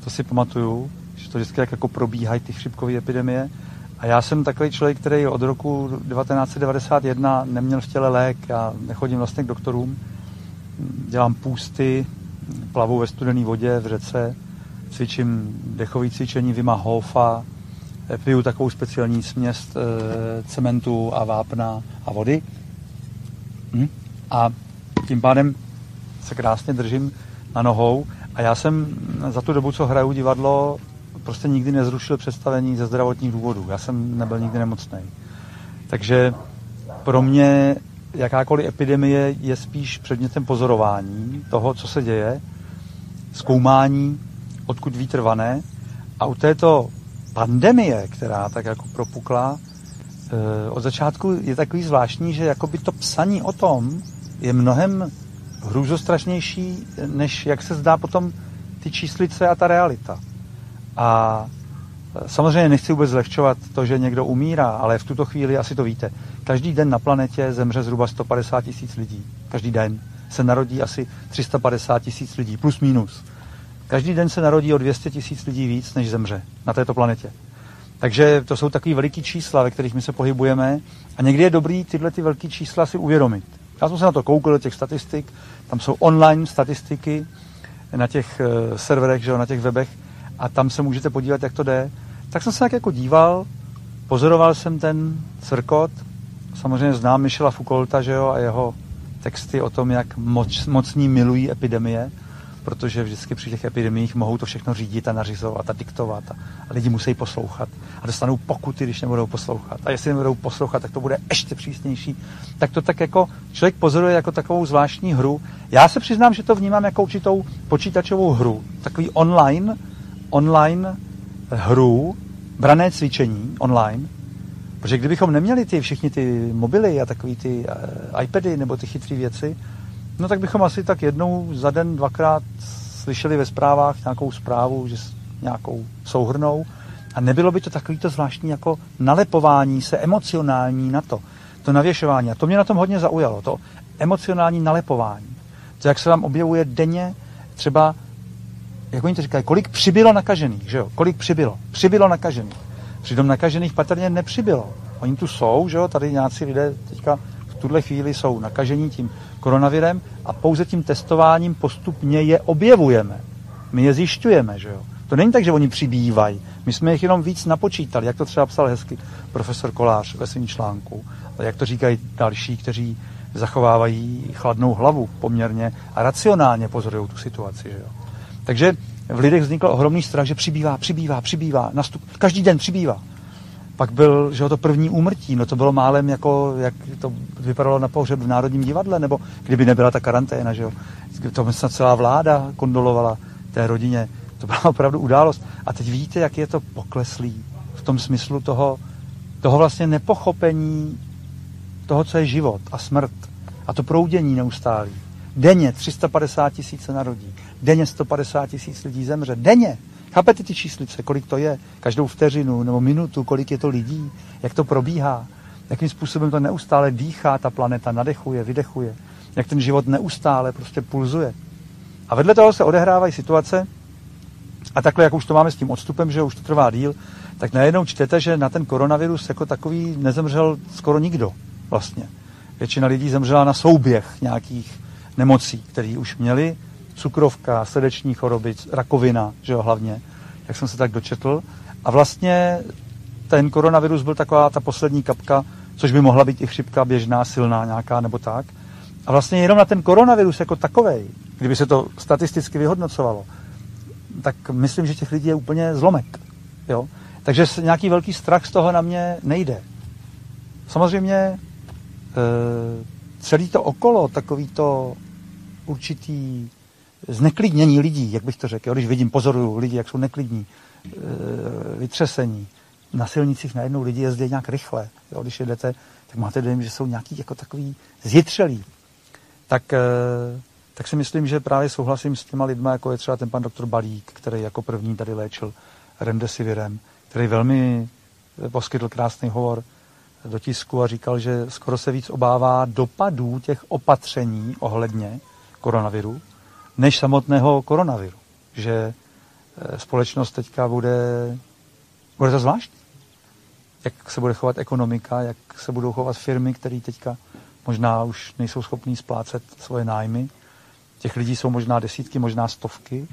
to si pamatuju, to vždycky jako probíhají ty chřipkové epidemie. A já jsem takový člověk, který od roku 1991 neměl v těle lék, já nechodím vlastně k doktorům, dělám půsty, plavu ve studené vodě v řece, cvičím dechové cvičení Vima Hofa, piju takovou speciální směs e, cementu a vápna a vody. Hm? A tím pádem se krásně držím na nohou a já jsem za tu dobu, co hraju divadlo, prostě nikdy nezrušil představení ze zdravotních důvodů. Já jsem nebyl nikdy nemocný. Takže pro mě jakákoliv epidemie je spíš předmětem pozorování toho, co se děje, zkoumání, odkud vítr vane. A u této pandemie, která tak jako propukla, eh, od začátku je takový zvláštní, že jakoby to psaní o tom je mnohem hrůzostrašnější, než jak se zdá potom ty číslice a ta realita. A e, samozřejmě nechci vůbec zlehčovat to, že někdo umírá, ale v tuto chvíli asi to víte. Každý den na planetě zemře zhruba 150 tisíc lidí. Každý den se narodí asi 350 tisíc lidí, plus minus. Každý den se narodí o 200 tisíc lidí víc, než zemře na této planetě. Takže to jsou takové veliké čísla, ve kterých my se pohybujeme a někdy je dobrý tyhle ty velké čísla si uvědomit. Já jsem se na to koukl do těch statistik, tam jsou online statistiky na těch eh, serverech, že jo, na těch webech a tam se můžete podívat, jak to jde. Tak jsem se tak jako díval, pozoroval jsem ten cirkot, samozřejmě znám Michela Foucaulta, že jo, a jeho texty o tom, jak moc, mocní milují epidemie, protože vždycky při těch epidemiích mohou to všechno řídit a nařizovat a diktovat a, a lidi musí poslouchat a dostanou pokuty, když nebudou poslouchat. A jestli nebudou poslouchat, tak to bude ještě přísnější. Tak to tak jako člověk pozoruje jako takovou zvláštní hru. Já se přiznám, že to vnímám jako určitou počítačovou hru. Takový online, online hru, brané cvičení online, Protože kdybychom neměli ty všichni ty mobily a takový ty uh, iPady nebo ty chytré věci, No tak bychom asi tak jednou za den, dvakrát slyšeli ve zprávách nějakou zprávu, že nějakou souhrnou a nebylo by to takovýto zvláštní jako nalepování se emocionální na to, to navěšování. A to mě na tom hodně zaujalo, to emocionální nalepování. To, jak se vám objevuje denně třeba, jak oni to říkají, kolik přibylo nakažených, že jo? Kolik přibylo? Přibylo nakažených. Přitom nakažených patrně nepřibylo. Oni tu jsou, že jo? Tady nějací lidé teďka v tuhle chvíli jsou nakažení tím koronavirem a pouze tím testováním postupně je objevujeme. My je zjišťujeme, že jo. To není tak, že oni přibývají. My jsme jich jenom víc napočítali, jak to třeba psal hezky profesor Kolář ve svém článku, jak to říkají další, kteří zachovávají chladnou hlavu poměrně a racionálně pozorují tu situaci. Že jo. Takže v lidech vznikl ohromný strach, že přibývá, přibývá, přibývá, nastup, každý den přibývá. Pak byl, že to první úmrtí, no to bylo málem jako, jak to vypadalo na pohřeb v Národním divadle, nebo kdyby nebyla ta karanténa, že jo. To snad celá vláda kondolovala té rodině. To byla opravdu událost. A teď vidíte, jak je to pokleslý v tom smyslu toho, toho vlastně nepochopení toho, co je život a smrt. A to proudění neustálý. Denně 350 tisíc se narodí. Denně 150 tisíc lidí zemře. Denně. Chápete ty číslice, kolik to je? Každou vteřinu nebo minutu, kolik je to lidí? Jak to probíhá? Jakým způsobem to neustále dýchá ta planeta, nadechuje, vydechuje? Jak ten život neustále prostě pulzuje? A vedle toho se odehrávají situace, a takhle, jak už to máme s tím odstupem, že už to trvá díl, tak najednou čtete, že na ten koronavirus jako takový nezemřel skoro nikdo vlastně. Většina lidí zemřela na souběh nějakých nemocí, které už měli, cukrovka, srdeční choroby, rakovina, že jo, hlavně, jak jsem se tak dočetl. A vlastně ten koronavirus byl taková ta poslední kapka, což by mohla být i chřipka běžná, silná nějaká nebo tak. A vlastně jenom na ten koronavirus jako takovej, kdyby se to statisticky vyhodnocovalo, tak myslím, že těch lidí je úplně zlomek. Jo? Takže nějaký velký strach z toho na mě nejde. Samozřejmě e, celý to okolo, takový to určitý zneklidnění lidí, jak bych to řekl, když vidím, pozoruju lidi, jak jsou neklidní, e, vytřesení. Na silnicích najednou lidi jezdí nějak rychle. Jo? Když jedete, tak máte dojem, že jsou nějaký jako takový zjitřelí. Tak, e, tak si myslím, že právě souhlasím s těma lidma, jako je třeba ten pan doktor Balík, který jako první tady léčil remdesivirem, který velmi poskytl krásný hovor do tisku a říkal, že skoro se víc obává dopadů těch opatření ohledně koronaviru, než samotného koronaviru. Že eh, společnost teďka bude, bude to zvláštní. Jak se bude chovat ekonomika, jak se budou chovat firmy, které teďka možná už nejsou schopní splácet svoje nájmy. Těch lidí jsou možná desítky, možná stovky.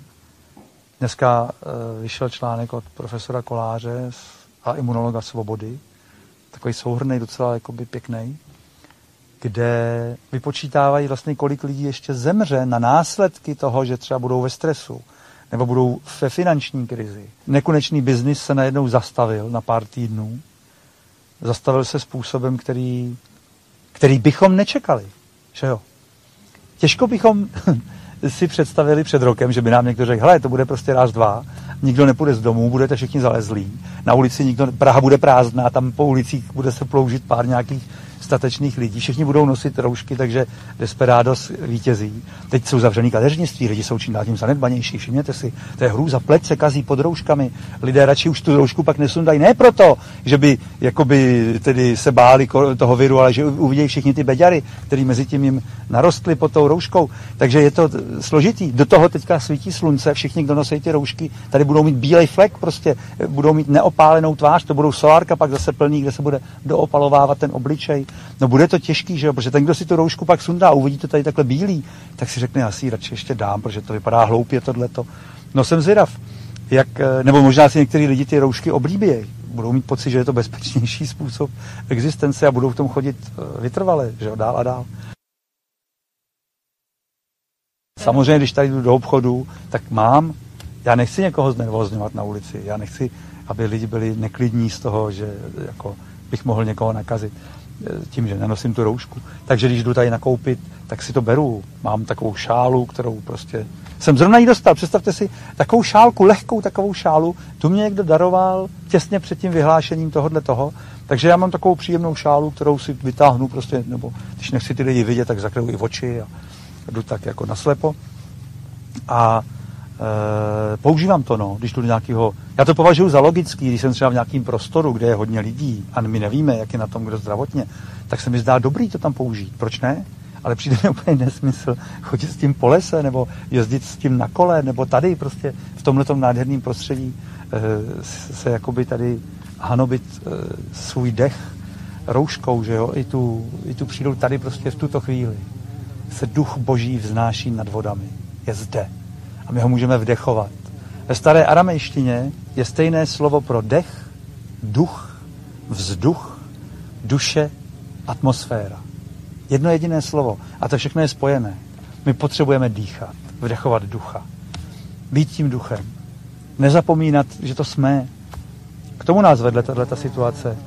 Dneska eh, vyšel článek od profesora Koláře a imunologa Svobody, takový souhrný, docela jakoby pěkný, kde vypočítávají vlastně, kolik lidí ještě zemře na následky toho, že třeba budou ve stresu nebo budou ve finanční krizi. Nekonečný biznis se najednou zastavil na pár týdnů. Zastavil se způsobem, který, který bychom nečekali. Že jo? Těžko bychom si představili před rokem, že by nám někdo řekl, hele, to bude prostě raz, dva, nikdo nepůjde z domů, budete všichni zalezlí, na ulici nikdo, Praha bude prázdná, tam po ulicích bude se ploužit pár nějakých statečných lidí. Všichni budou nosit roušky, takže Desperados vítězí. Teď jsou zavřený kadeřnictví, lidi jsou čím dál tím zanedbanější. Všimněte si, to je hrůza, pleť se kazí pod rouškami. Lidé radši už tu roušku pak nesundají. Ne proto, že by jakoby tedy se báli toho viru, ale že uvidějí všichni ty beďary, který mezi tím jim narostly pod tou rouškou. Takže je to složitý. Do toho teďka svítí slunce, všichni, kdo nosí ty roušky, tady budou mít bílej flek, prostě budou mít neopálenou tvář, to budou solárka pak zase plný, kde se bude doopalovávat ten obličej. No bude to těžký, že jo, protože ten, kdo si tu roušku pak sundá a uvidí to tady takhle bílý, tak si řekne, já si ji radši ještě dám, protože to vypadá hloupě tohleto. No jsem zvědav, jak, eh, nebo možná si některý lidi ty roušky oblíbějí. Budou mít pocit, že je to bezpečnější způsob existence a budou v tom chodit eh, vytrvale, že jo, dál a dál. Samozřejmě, když tady jdu do obchodu, tak mám, já nechci někoho znervozňovat na ulici, já nechci, aby lidi byli neklidní z toho, že jako bych mohl někoho nakazit tím, že nenosím tu roušku. Takže když jdu tady nakoupit, tak si to beru. Mám takovou šálu, kterou prostě jsem zrovna ji dostal. Představte si takovou šálku, lehkou takovou šálu, tu mě někdo daroval těsně před tím vyhlášením tohohle toho. Takže já mám takovou příjemnou šálu, kterou si vytáhnu prostě, nebo když nechci ty lidi vidět, tak zakryju i oči a jdu tak jako naslepo. A e, používám to, no, když do nějakého já to považuji za logický, když jsem třeba v nějakém prostoru, kde je hodně lidí a my nevíme, jak je na tom kdo zdravotně, tak se mi zdá dobrý to tam použít. Proč ne? Ale přijde mi úplně nesmysl chodit s tím po lese, nebo jezdit s tím na kole, nebo tady prostě v tomhle nádherném prostředí e, se jakoby tady hanobit e, svůj dech rouškou, že jo, i tu, i tu přijdu tady prostě v tuto chvíli. Se duch boží vznáší nad vodami. Je zde. A my ho můžeme vdechovat. Ve staré aramejštině je stejné slovo pro dech, duch, vzduch, duše, atmosféra. Jedno jediné slovo. A to všechno je spojené. My potřebujeme dýchat, vdechovat ducha. Být tím duchem. Nezapomínat, že to jsme. K tomu nás vedle tato situace.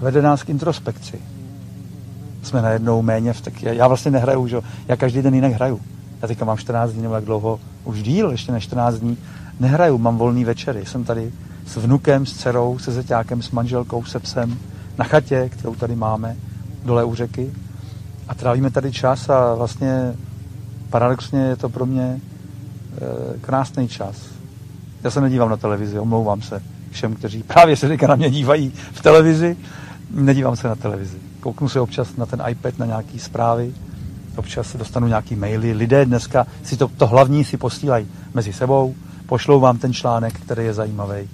Vede nás k introspekci. Jsme najednou méně v tak... Já vlastně nehraju, že? Já každý den jinak hraju. Já teďka mám 14 dní nebo jak dlouho, už díl, ještě ne 14 dní, nehraju, mám volný večery. Jsem tady s vnukem, s dcerou, se zeťákem, s manželkou, se psem, na chatě, kterou tady máme, dole u řeky. A trávíme tady čas a vlastně paradoxně je to pro mě e, krásný čas. Já se nedívám na televizi, omlouvám se všem, kteří právě se teďka na mě dívají v televizi. Nedívám se na televizi. Kouknu se občas na ten iPad, na nějaké zprávy občas se dostanu nějaký maily. Lidé dneska si to, to hlavní si posílají mezi sebou, pošlou vám ten článek, který je zajímavý,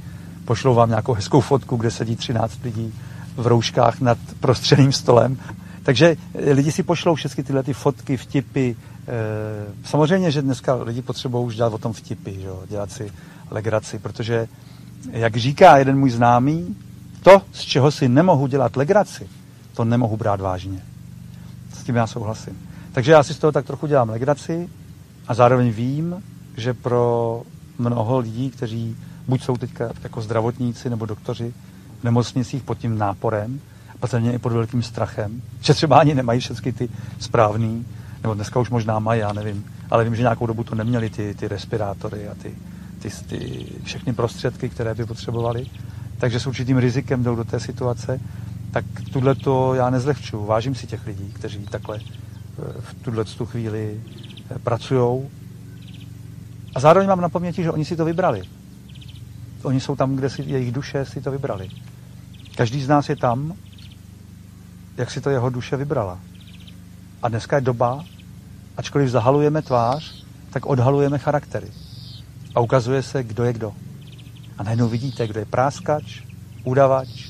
pošlou vám nějakou hezkou fotku, kde sedí 13 lidí v rouškách nad prostřeným stolem. Takže lidi si pošlou všechny tyhle ty fotky, vtipy. Samozřejmě, že dneska lidi potřebují už dělat o tom vtipy, že? dělat si legraci, protože, jak říká jeden můj známý, to, z čeho si nemohu dělat legraci, to nemohu brát vážně. S tím já souhlasím. Takže já si z toho tak trochu dělám legraci a zároveň vím, že pro mnoho lidí, kteří buď jsou teďka jako zdravotníci nebo doktoři v nemocnicích pod tím náporem, patrně i pod velkým strachem, že třeba ani nemají všechny ty správný, nebo dneska už možná mají, já nevím, ale vím, že nějakou dobu to neměli ty, ty respirátory a ty, ty, ty všechny prostředky, které by potřebovali, takže s určitým rizikem jdou do té situace, tak tuhle to já nezlehčuju. Vážím si těch lidí, kteří takhle v tuhle tu chvíli eh, pracují. A zároveň mám na paměti, že oni si to vybrali. Oni jsou tam, kde si jejich duše si to vybrali. Každý z nás je tam, jak si to jeho duše vybrala. A dneska je doba, ačkoliv zahalujeme tvář, tak odhalujeme charaktery. A ukazuje se, kdo je kdo. A najednou vidíte, kdo je práskač, udavač,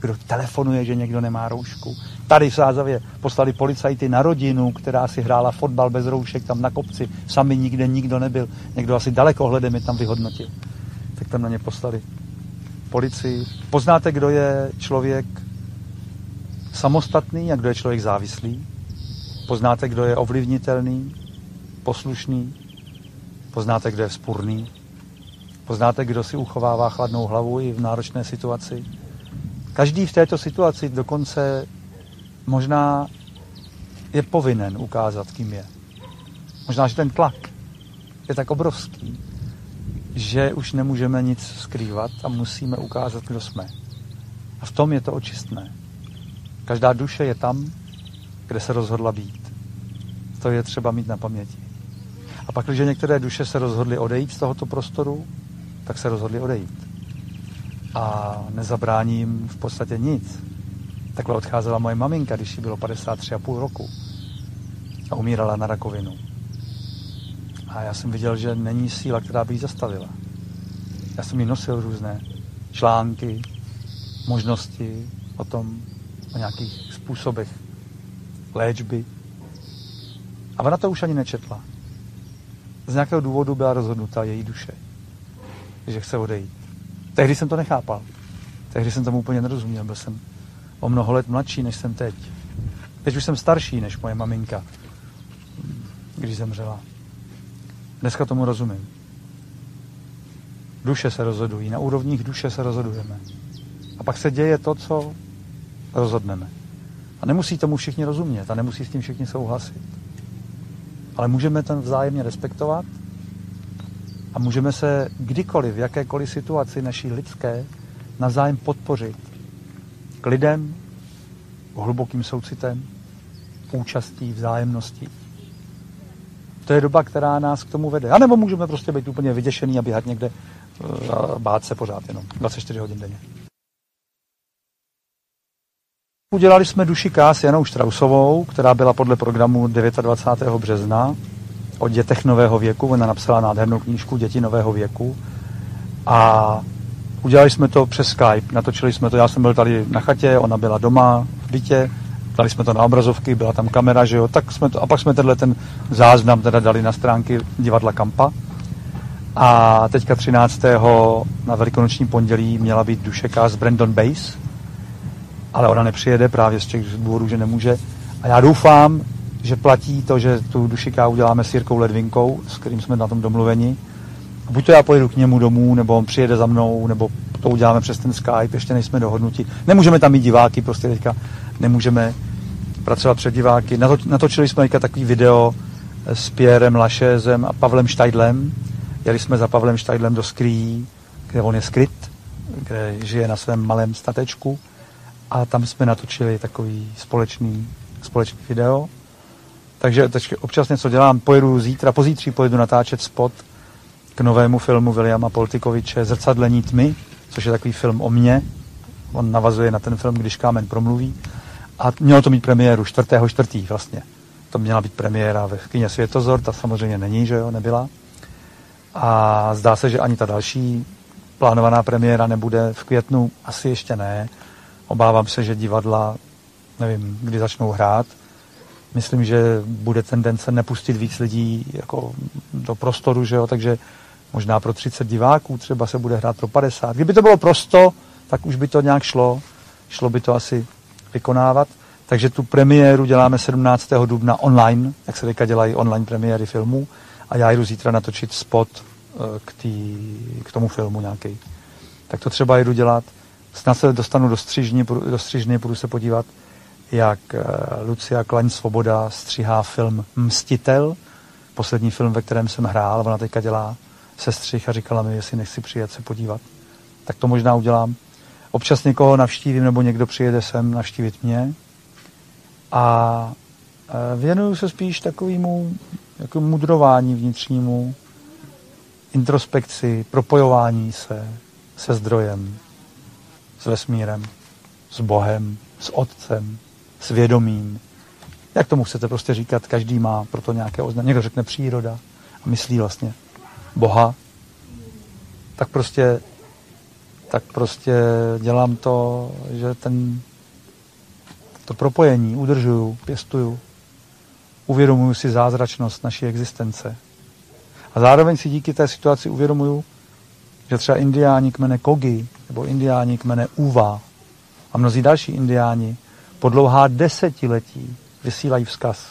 kdo telefonuje, že někdo nemá roušku. Tady v Sázavě poslali policajty na rodinu, která si hrála fotbal bez roušek tam na kopci. Sami nikde nikdo nebyl. Někdo asi daleko hledem je tam vyhodnotil. Tak tam na ně poslali policii. Poznáte, kdo je člověk samostatný a kdo je člověk závislý. Poznáte, kdo je ovlivnitelný, poslušný. Poznáte, kdo je vzpurný. Poznáte, kdo si uchovává chladnou hlavu i v náročné situaci. Každý v této situaci dokonce možná je povinen ukázat, kým je. Možná, že ten tlak je tak obrovský, že už nemůžeme nic skrývat a musíme ukázat, kdo jsme. A v tom je to očistné. Každá duše je tam, kde se rozhodla být. To je třeba mít na paměti. A pak, když některé duše se rozhodly odejít z tohoto prostoru, tak se rozhodli odejít. A nezabráním v podstatě nic. Takhle odcházela moje maminka, když jí bylo 53,5 roku. A umírala na rakovinu. A já jsem viděl, že není síla, která by ji zastavila. Já jsem jí nosil různé články, možnosti o tom, o nějakých způsobech léčby. A ona to už ani nečetla. Z nějakého důvodu byla rozhodnuta její duše že chce odejít. Tehdy jsem to nechápal. Tehdy jsem tomu úplně nerozuměl. Byl jsem o mnoho let mladší, než jsem teď. Teď už jsem starší než moje maminka, když zemřela. Dneska tomu rozumím. Duše se rozhodují, na úrovních duše se rozhodujeme. A pak se děje to, co rozhodneme. A nemusí tomu všichni rozumět a nemusí s tím všichni souhlasit. Ale můžeme ten vzájemně respektovat a můžeme se kdykoliv, v jakékoliv situaci naší lidské, navzájem podpořit. K lidem, hlubokým soucitem, účastí, vzájemností. To je doba, která nás k tomu vede. A nebo můžeme prostě být úplně vyděšený a běhat někde eh, a bát se pořád jenom 24 hodin denně. Udělali jsme duši K s Janou Štrausovou, která byla podle programu 29. března o dětech nového věku. Ona napsala nádhernou knížku Děti nového věku. A udělali jsme to přes Skype. Natočili jsme to, já jsem byl tady na chatě, ona byla doma v bytě, dali jsme to na obrazovky, byla tam kamera, že jo, tak jsme to, a pak jsme tenhle ten záznam teda dali na stránky divadla Kampa. A teďka 13. na velikonoční pondělí měla být dušeka z Brandon Base, ale ona nepřijede právě z těch důvodů, že nemůže. A já doufám, že platí to, že tu dušiká uděláme s Jirkou Ledvinkou, s kterým jsme na tom domluveni. Buď to já pojedu k němu domů, nebo on přijede za mnou, nebo to uděláme přes ten Skype, ještě nejsme dohodnuti. Nemůžeme tam mít diváky, prostě teďka nemůžeme pracovat před diváky. Natočili jsme teďka takový video s Pierrem Lašezem a Pavlem Štajdlem. Jeli jsme za Pavlem Štajdlem do Skrý, kde on je skryt, kde žije na svém malém statečku a tam jsme natočili takový společný, společný video takže teď občas něco dělám, pojedu zítra, pozítří pojedu natáčet spot k novému filmu Williama Poltikoviče Zrcadlení tmy, což je takový film o mně. On navazuje na ten film, když kámen promluví. A mělo to mít premiéru 4. čtvrtý vlastně. to měla být premiéra ve kyně Světozor, ta samozřejmě není, že jo, nebyla. A zdá se, že ani ta další plánovaná premiéra nebude v květnu, asi ještě ne. Obávám se, že divadla, nevím, kdy začnou hrát. Myslím, že bude tendence nepustit víc lidí jako do prostoru, že jo, takže možná pro 30 diváků třeba se bude hrát pro 50. Kdyby to bylo prosto, tak už by to nějak šlo. Šlo by to asi vykonávat. Takže tu premiéru děláme 17. dubna online, jak se teďka dělají online premiéry filmů. A já jdu zítra natočit spot eh, k, tý, k tomu filmu nějaký. Tak to třeba jdu dělat. Snad se dostanu do střižny, do střižny půjdu se podívat, jak eh, Lucia Klaň Svoboda stříhá film Mstitel, poslední film, ve kterém jsem hrál, ona teďka dělá sestřih a říkala mi, jestli nechci přijet se podívat. Tak to možná udělám. Občas někoho navštívím, nebo někdo přijede sem navštívit mě. A e, věnuju se spíš takovému jako mudrování vnitřnímu, introspekci, propojování se se zdrojem, s vesmírem, s Bohem, s Otcem, s vědomím. Jak tomu chcete prostě říkat, každý má proto nějaké označení. Někdo řekne příroda a myslí vlastně Boha, tak prostě, tak prostě dělám to, že ten, to propojení udržuju, pěstuju, uvědomuju si zázračnost naší existence. A zároveň si díky té situaci uvědomuju, že třeba indiáni kmene Kogi nebo indiáni kmene Uva a mnozí další indiáni po dlouhá desetiletí vysílají vzkaz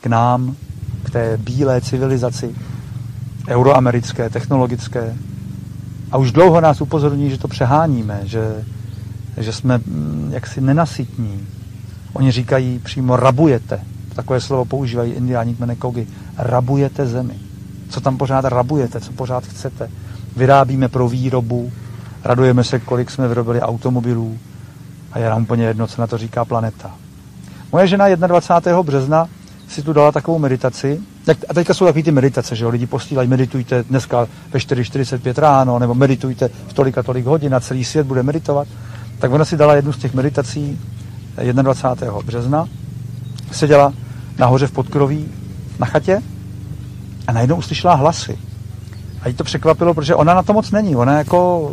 k nám, k té bílé civilizaci, euroamerické, technologické. A už dlouho nás upozorní, že to přeháníme, že, že jsme mm, jaksi nenasytní. Oni říkají přímo rabujete. Takové slovo používají indiáni kmene Kogi. Rabujete zemi. Co tam pořád rabujete, co pořád chcete. Vyrábíme pro výrobu, radujeme se, kolik jsme vyrobili automobilů a je nám úplně jedno, co na to říká planeta. Moje žena 21. března si tu dala takovou meditaci. A teďka jsou takový ty meditace, že jo? Lidi posílají, meditujte dneska ve 4.45 ráno, nebo meditujte v tolik a tolik hodin a celý svět bude meditovat. Tak ona si dala jednu z těch meditací 21. března. Seděla nahoře v Podkroví na chatě a najednou uslyšela hlasy. A jí to překvapilo, protože ona na to moc není. Ona jako...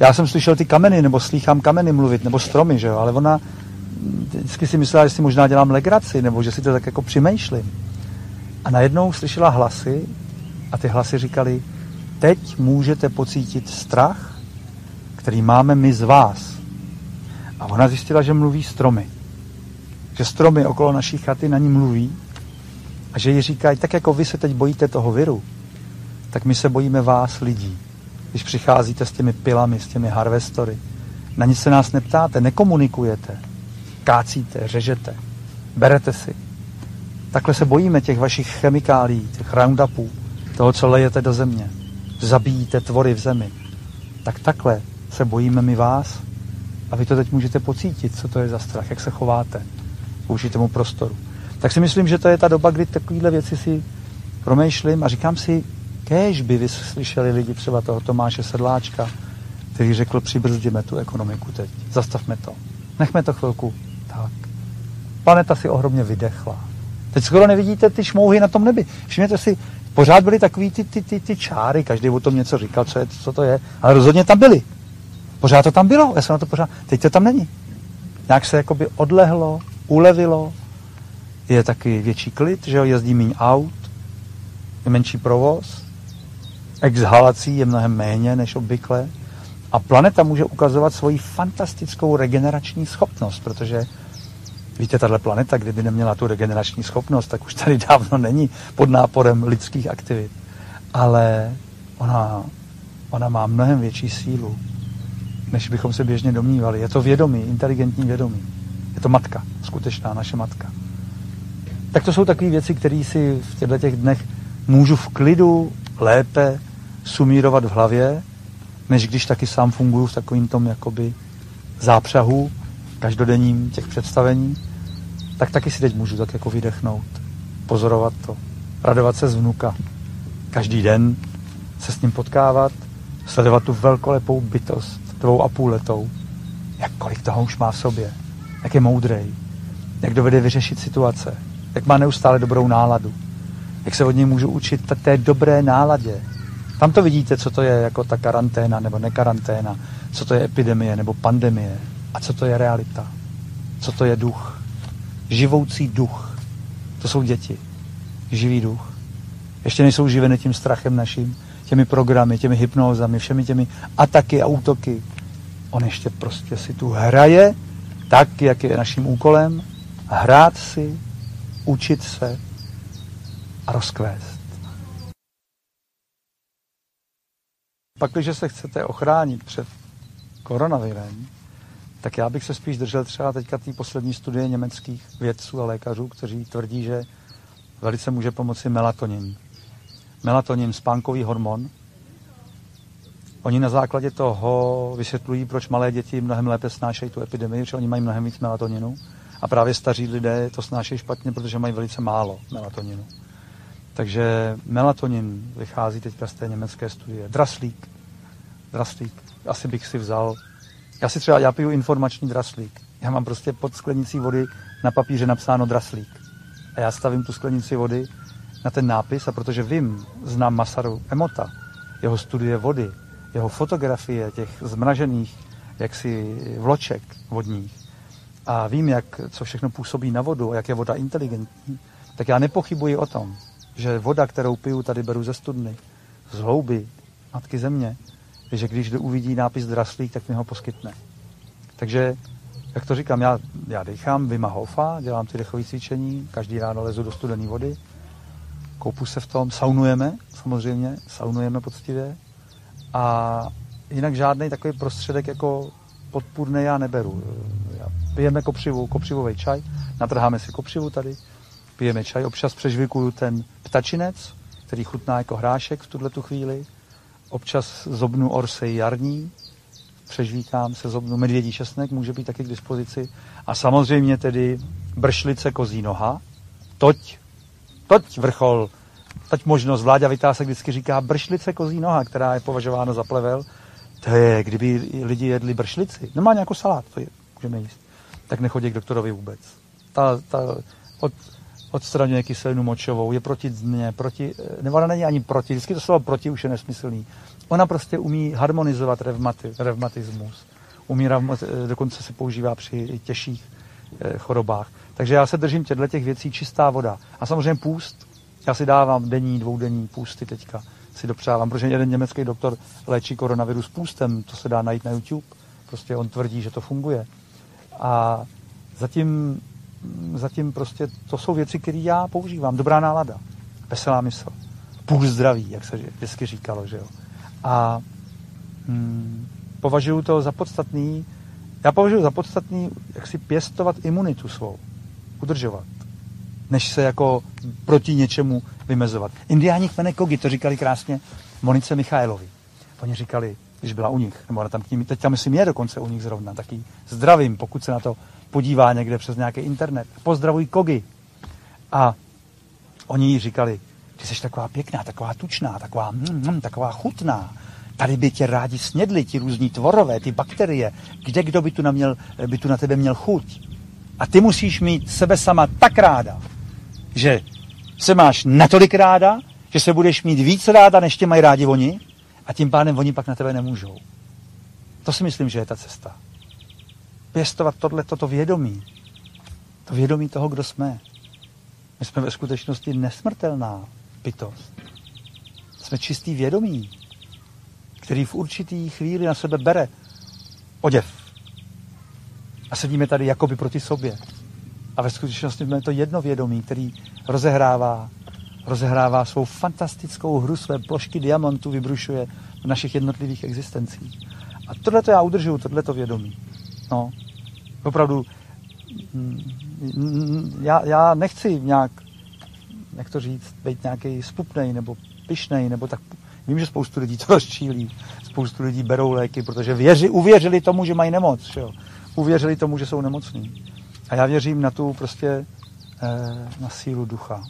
Já jsem slyšel ty kameny, nebo slýchám kameny mluvit, nebo stromy, že jo? Ale ona vždycky si myslela, že si možná dělám legraci, nebo že si to tak jako přemýšlím. A najednou slyšela hlasy a ty hlasy říkali, teď můžete pocítit strach, který máme my z vás. A ona zjistila, že mluví stromy. Že stromy okolo naší chaty na ní mluví a že jí říkají, tak jako vy se teď bojíte toho viru, tak my se bojíme vás lidí, když přicházíte s těmi pilami, s těmi harvestory. Na nic se nás neptáte, nekomunikujete kácíte, řežete, berete si. Takhle se bojíme těch vašich chemikálí, těch roundupů, toho, co lejete do země. Zabíjíte tvory v zemi. Tak takhle se bojíme my vás a vy to teď můžete pocítit, co to je za strach, jak se chováte vůči tomu prostoru. Tak si myslím, že to je ta doba, kdy takovéhle věci si promýšlím a říkám si, kéž by vy slyšeli lidi třeba toho Tomáše Sedláčka, který řekl, přibrzdíme tu ekonomiku teď, zastavme to, nechme to chvilku tak. Planeta si ohromně vydechla. Teď skoro nevidíte ty šmouhy na tom nebi. Všimněte si, pořád byly takový ty, ty, ty, ty čáry, každý o tom něco říkal, co, je, co to je, ale rozhodně tam byly. Pořád to tam bylo, já jsem na to pořád, teď to tam není. Nějak se jakoby odlehlo, ulevilo, je taky větší klid, že jo, jezdí méně aut, je menší provoz, exhalací je mnohem méně než obvykle a planeta může ukazovat svoji fantastickou regenerační schopnost, protože Víte, tahle planeta, kdyby neměla tu regenerační schopnost, tak už tady dávno není pod náporem lidských aktivit. Ale ona, ona má mnohem větší sílu, než bychom se běžně domnívali. Je to vědomí, inteligentní vědomí. Je to matka, skutečná naše matka. Tak to jsou takové věci, které si v těchto těch dnech můžu v klidu lépe sumírovat v hlavě, než když taky sám funguju v takovým tom jakoby zápřahu každodenním těch představení, tak taky si teď můžu tak jako vydechnout, pozorovat to, radovat se z vnuka. Každý den se s ním potkávat, sledovat tu velkolepou bytost, dvou a půl letou, jak kolik toho už má v sobě, jak je moudrej, jak dovede vyřešit situace, jak má neustále dobrou náladu, jak se od něj můžu učit té dobré náladě. Tam to vidíte, co to je jako ta karanténa nebo nekaranténa, co to je epidemie nebo pandemie a co to je realita, co to je duch. Živoucí duch. To jsou děti. Živý duch. Ještě nejsou živeny tím strachem naším, těmi programy, těmi hypnózami, všemi těmi ataky a útoky. On ještě prostě si tu hraje tak, jak je naším úkolem, hrát si, učit se a rozkvést. Pak, když se chcete ochránit před koronavirem, tak já bych se spíš držel třeba teďka té poslední studie německých vědců a lékařů, kteří tvrdí, že velice může pomoci melatonin. Melatonin, spánkový hormon. Oni na základě toho vysvětlují, proč malé děti mnohem lépe snášejí tu epidemii, že oni mají mnohem víc melatoninu a právě staří lidé to snášejí špatně, protože mají velice málo melatoninu. Takže melatonin vychází teďka z té německé studie. Draslík. Draslík. Asi bych si vzal. Já si třeba, já piju informační draslík. Já mám prostě pod sklenicí vody na papíře napsáno draslík. A já stavím tu sklenici vody na ten nápis a protože vím, znám Masaru Emota, jeho studie vody, jeho fotografie těch zmražených jaksi vloček vodních a vím, jak, co všechno působí na vodu a jak je voda inteligentní, tak já nepochybuji o tom, že voda, kterou piju, tady beru ze studny, z hlouby Matky Země, že když uvidí nápis draslík, tak mi ho poskytne. Takže, jak to říkám, já, já dechám Vima Hofa, dělám ty dechové cvičení, každý ráno lezu do studené vody, koupu se v tom, saunujeme samozřejmě, saunujeme poctivě a jinak žádný takový prostředek jako podpůrný já neberu. Já pijeme kopřivu, kopřivový čaj, natrháme si kopřivu tady, pijeme čaj, občas přežvikuju ten ptačinec, který chutná jako hrášek v tuhle tu chvíli, občas zobnu orsej jarní, přežvíkám se zobnu medvědí česnek, může být taky k dispozici. A samozřejmě tedy bršlice kozí noha, toť, toť vrchol, toť možnost, Vláďa Vytásek vždycky říká bršlice kozí noha, která je považována za plevel, to je, kdyby lidi jedli bršlici, normálně jako salát, to je, můžeme jíst, tak nechodí k doktorovi vůbec. Ta, ta, od, odstraňuje kyselinu močovou, je proti dně, proti, nebo ona není ani proti, vždycky to slovo proti už je nesmyslný. Ona prostě umí harmonizovat revmati, revmatismus, umí, dokonce se používá při těžších eh, chorobách. Takže já se držím těchto těch věcí, čistá voda. A samozřejmě půst, já si dávám denní, dvoudenní půsty teďka, si dopřávám, protože jeden německý doktor léčí koronavirus půstem, to se dá najít na YouTube, prostě on tvrdí, že to funguje. A zatím zatím prostě to jsou věci, které já používám. Dobrá nálada, veselá mysl, půl zdraví, jak se vždycky říkalo, že jo. A hm, považuji to za podstatný, já považuji za podstatný, jak si pěstovat imunitu svou, udržovat, než se jako proti něčemu vymezovat. Indiáni kmene Kogi to říkali krásně Monice Michailovi. Oni říkali, když byla u nich, nebo tam k ním, teď tam myslím je dokonce u nich zrovna, taky zdravím, pokud se na to podívá někde přes nějaký internet. Pozdravuj Kogi. A oni jí říkali, ty jsi taková pěkná, taková tučná, taková, mm, mm, taková chutná. Tady by tě rádi snědli ti různí tvorové, ty bakterie. Kde kdo by tu, na, měl, by tu na tebe měl chuť? A ty musíš mít sebe sama tak ráda, že se máš natolik ráda, že se budeš mít víc ráda, než tě mají rádi oni a tím pádem oni pak na tebe nemůžou. To si myslím, že je ta cesta pěstovat tohle, toto vědomí. To vědomí toho, kdo jsme. My jsme ve skutečnosti nesmrtelná bytost. Jsme čistý vědomí, který v určitý chvíli na sebe bere oděv. A sedíme tady jakoby proti sobě. A ve skutečnosti jsme to jedno vědomí, který rozehrává, rozehrává svou fantastickou hru, své plošky diamantů vybrušuje v našich jednotlivých existencích. A tohle to já udržuju, tohle to vědomí. No, opravdu, mm, já, já nechci nějak, jak to říct, být nějaký spupnej nebo pišnej, nebo tak Vím, že spoustu lidí to rozčílí, spoustu lidí berou léky, protože věři, uvěřili tomu, že mají nemoc, že jo? uvěřili tomu, že jsou nemocní. A já věřím na tu prostě, eh, na sílu ducha.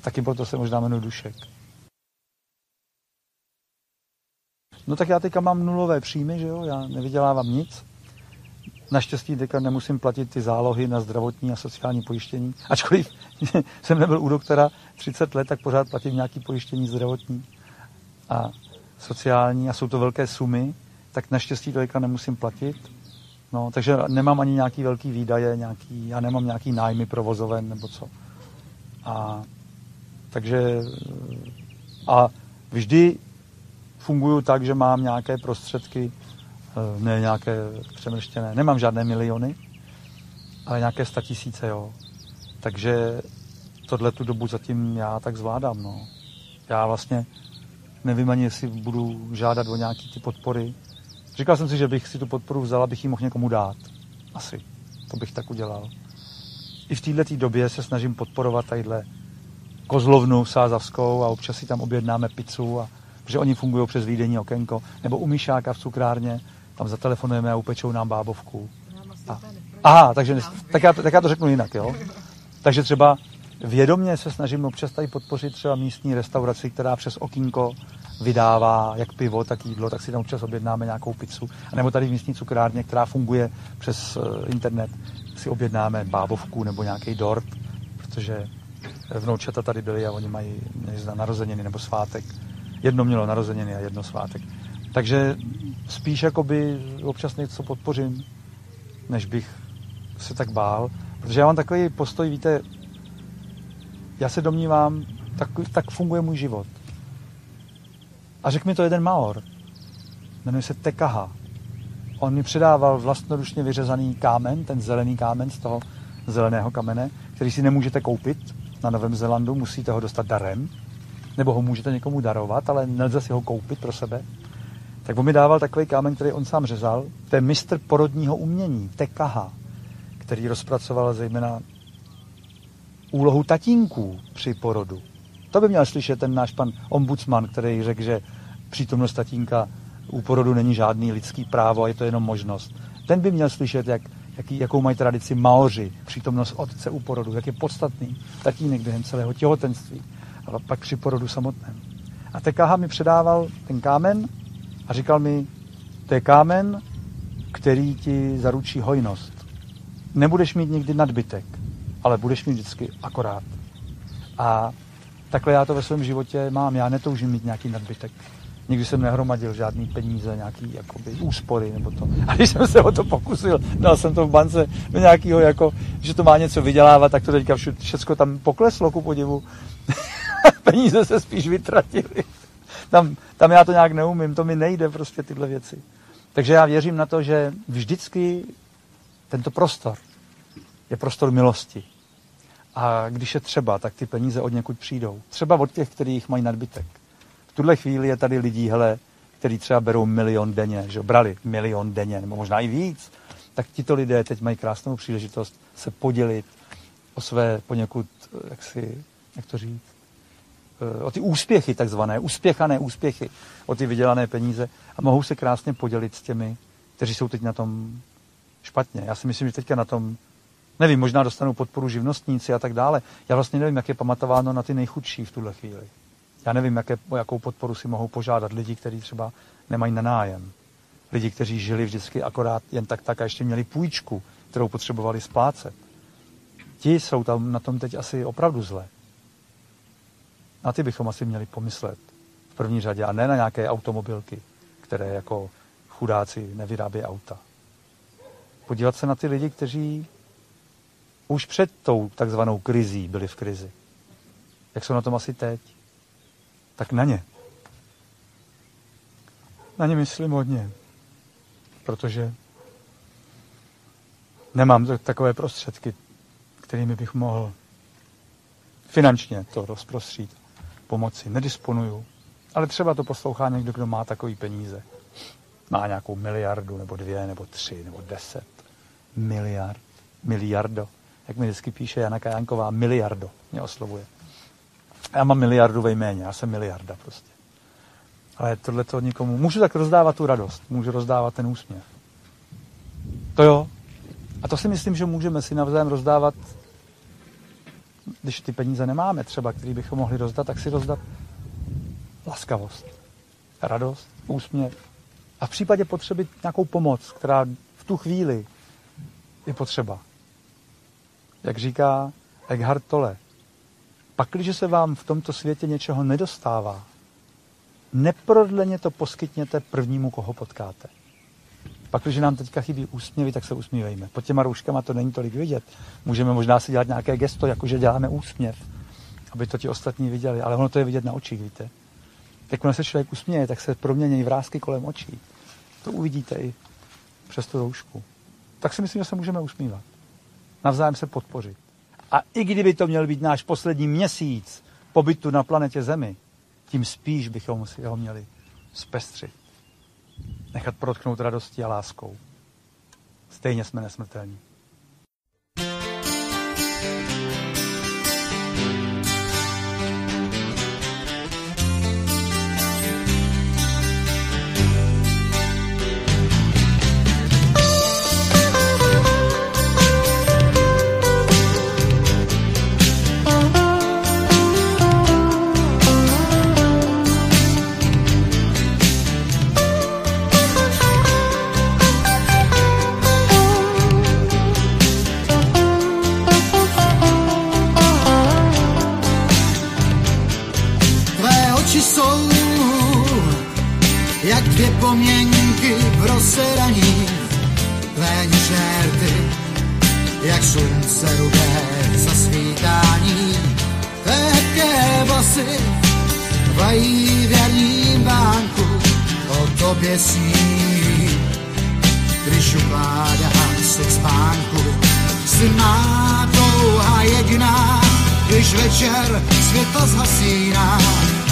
Taky proto se možná jmenuji Dušek. No tak já teďka mám nulové příjmy, že jo, já nevydělávám nic, Naštěstí teďka nemusím platit ty zálohy na zdravotní a sociální pojištění. Ačkoliv jsem nebyl u doktora 30 let, tak pořád platím nějaký pojištění zdravotní a sociální a jsou to velké sumy, tak naštěstí to teďka nemusím platit. No, takže nemám ani nějaký velký výdaje, nějaký, já nemám nějaký nájmy provozoven nebo co. A takže a vždy funguju tak, že mám nějaké prostředky, ne nějaké přemrštěné, nemám žádné miliony, ale nějaké statisíce, jo. Takže tohle tu dobu zatím já tak zvládám, no. Já vlastně nevím ani, jestli budu žádat o nějaký ty podpory. Říkal jsem si, že bych si tu podporu vzal, abych ji mohl někomu dát. Asi. To bych tak udělal. I v této době se snažím podporovat tadyhle kozlovnu sázavskou a občas si tam objednáme pizzu, a, protože oni fungují přes výdenní okénko, nebo u Myšáka v cukrárně, tam zatelefonujeme a upečou nám bábovku. A, aha, takže tak já, tak já to řeknu jinak, jo. Takže třeba vědomně se snažím občas tady podpořit třeba místní restauraci, která přes okýnko vydává jak pivo, tak jídlo, tak si tam občas objednáme nějakou pizzu. A nebo tady v místní cukrárně, která funguje přes eh, internet, si objednáme bábovku nebo nějaký dort, protože vnoučata tady byli a oni mají narozeniny nebo svátek. Jedno mělo narozeniny a jedno svátek. Takže spíš jakoby občas něco podpořím, než bych se tak bál. Protože já mám takový postoj, víte, já se domnívám, tak, tak funguje můj život. A řekl mi to jeden Maor. Jmenuje se Tekaha. On mi předával vlastnoručně vyřezaný kámen, ten zelený kámen z toho zeleného kamene, který si nemůžete koupit, na Novém Zélandu, musíte ho dostat darem, nebo ho můžete někomu darovat, ale nelze si ho koupit pro sebe. Tak on mi dával takový kámen, který on sám řezal. To je mistr porodního umění, Tekaha, který rozpracoval zejména úlohu tatínků při porodu. To by měl slyšet ten náš pan ombudsman, který řekl, že přítomnost tatínka u porodu není žádný lidský právo je to jenom možnost. Ten by měl slyšet, jak jaký, jakou mají tradici Maoři, přítomnost otce u porodu, jak je podstatný tatínek během celého těhotenství, ale pak při porodu samotném. A TKH mi předával ten kámen a říkal mi, to je kámen, který ti zaručí hojnost. Nebudeš mít nikdy nadbytek, ale budeš mít vždycky akorát. A takhle já to ve svém životě mám. Já netoužím mít nějaký nadbytek. Nikdy jsem nehromadil žádný peníze, nějaký jakoby, úspory nebo to. A když jsem se o to pokusil, dal jsem to v bance do nějakého, jako, že to má něco vydělávat, tak to teďka všechno tam pokleslo ku podivu. Peníze se spíš vytratily. Tam, tam já to nějak neumím, to mi nejde prostě tyhle věci. Takže já věřím na to, že vždycky tento prostor je prostor milosti. A když je třeba, tak ty peníze od někud přijdou. Třeba od těch, kterých mají nadbytek. V tuhle chvíli je tady lidí, hele, který třeba berou milion denně, že brali milion denně, nebo možná i víc, tak tito lidé teď mají krásnou příležitost se podělit o své poněkud, jak si, jak to říct, o ty úspěchy takzvané, úspěchané úspěchy, o ty vydělané peníze a mohou se krásně podělit s těmi, kteří jsou teď na tom špatně. Já si myslím, že teďka na tom, nevím, možná dostanou podporu živnostníci a tak dále. Já vlastně nevím, jak je pamatováno na ty nejchudší v tuhle chvíli. Já nevím, jaké, o jakou podporu si mohou požádat lidi, kteří třeba nemají na nájem. Lidi, kteří žili vždycky akorát jen tak tak a ještě měli půjčku, kterou potřebovali splácet. Ti jsou tam na tom teď asi opravdu zle. Na ty bychom asi měli pomyslet v první řadě a ne na nějaké automobilky, které jako chudáci nevyrábí auta. Podívat se na ty lidi, kteří už před tou takzvanou krizí byli v krizi. Jak jsou na tom asi teď? tak na ně. Na ně myslím hodně, protože nemám takové prostředky, kterými bych mohl finančně to rozprostřít, pomoci. Nedisponuju. Ale třeba to poslouchá někdo, kdo má takový peníze. Má nějakou miliardu, nebo dvě, nebo tři, nebo deset. Miliard. Miliardo. Jak mi vždycky píše Jana Kajanková, miliardo mě oslovuje. Já mám miliardu ve jméně, já jsem miliarda prostě. Ale tohle to nikomu... Můžu tak rozdávat tu radost, můžu rozdávat ten úsměv. To jo. A to si myslím, že můžeme si navzájem rozdávat, když ty peníze nemáme třeba, který bychom mohli rozdat, tak si rozdat laskavost, radost, úsměv. A v případě potřeby nějakou pomoc, která v tu chvíli je potřeba. Jak říká Eckhart Tolle, pakliže se vám v tomto světě něčeho nedostává, neprodleně to poskytněte prvnímu, koho potkáte. Pak, když nám teďka chybí úsměvy, tak se usmívejme. Pod těma rouškama to není tolik vidět. Můžeme možná si dělat nějaké gesto, jakože děláme úsměv, aby to ti ostatní viděli. Ale ono to je vidět na očích, víte. Jakmile se člověk usměje, tak se promění vrázky kolem očí. To uvidíte i přes tu roušku. Tak si myslím, že se můžeme usmívat. Navzájem se podpořit. A i kdyby to měl být náš poslední měsíc pobytu na planetě Zemi, tím spíš bychom si ho měli zpestřit. Nechat protknout radostí a láskou. Stejně jsme nesmrtelní. pěsí, Když ukládá se k spánku, jsi má touha jediná, když večer světlo zhasíná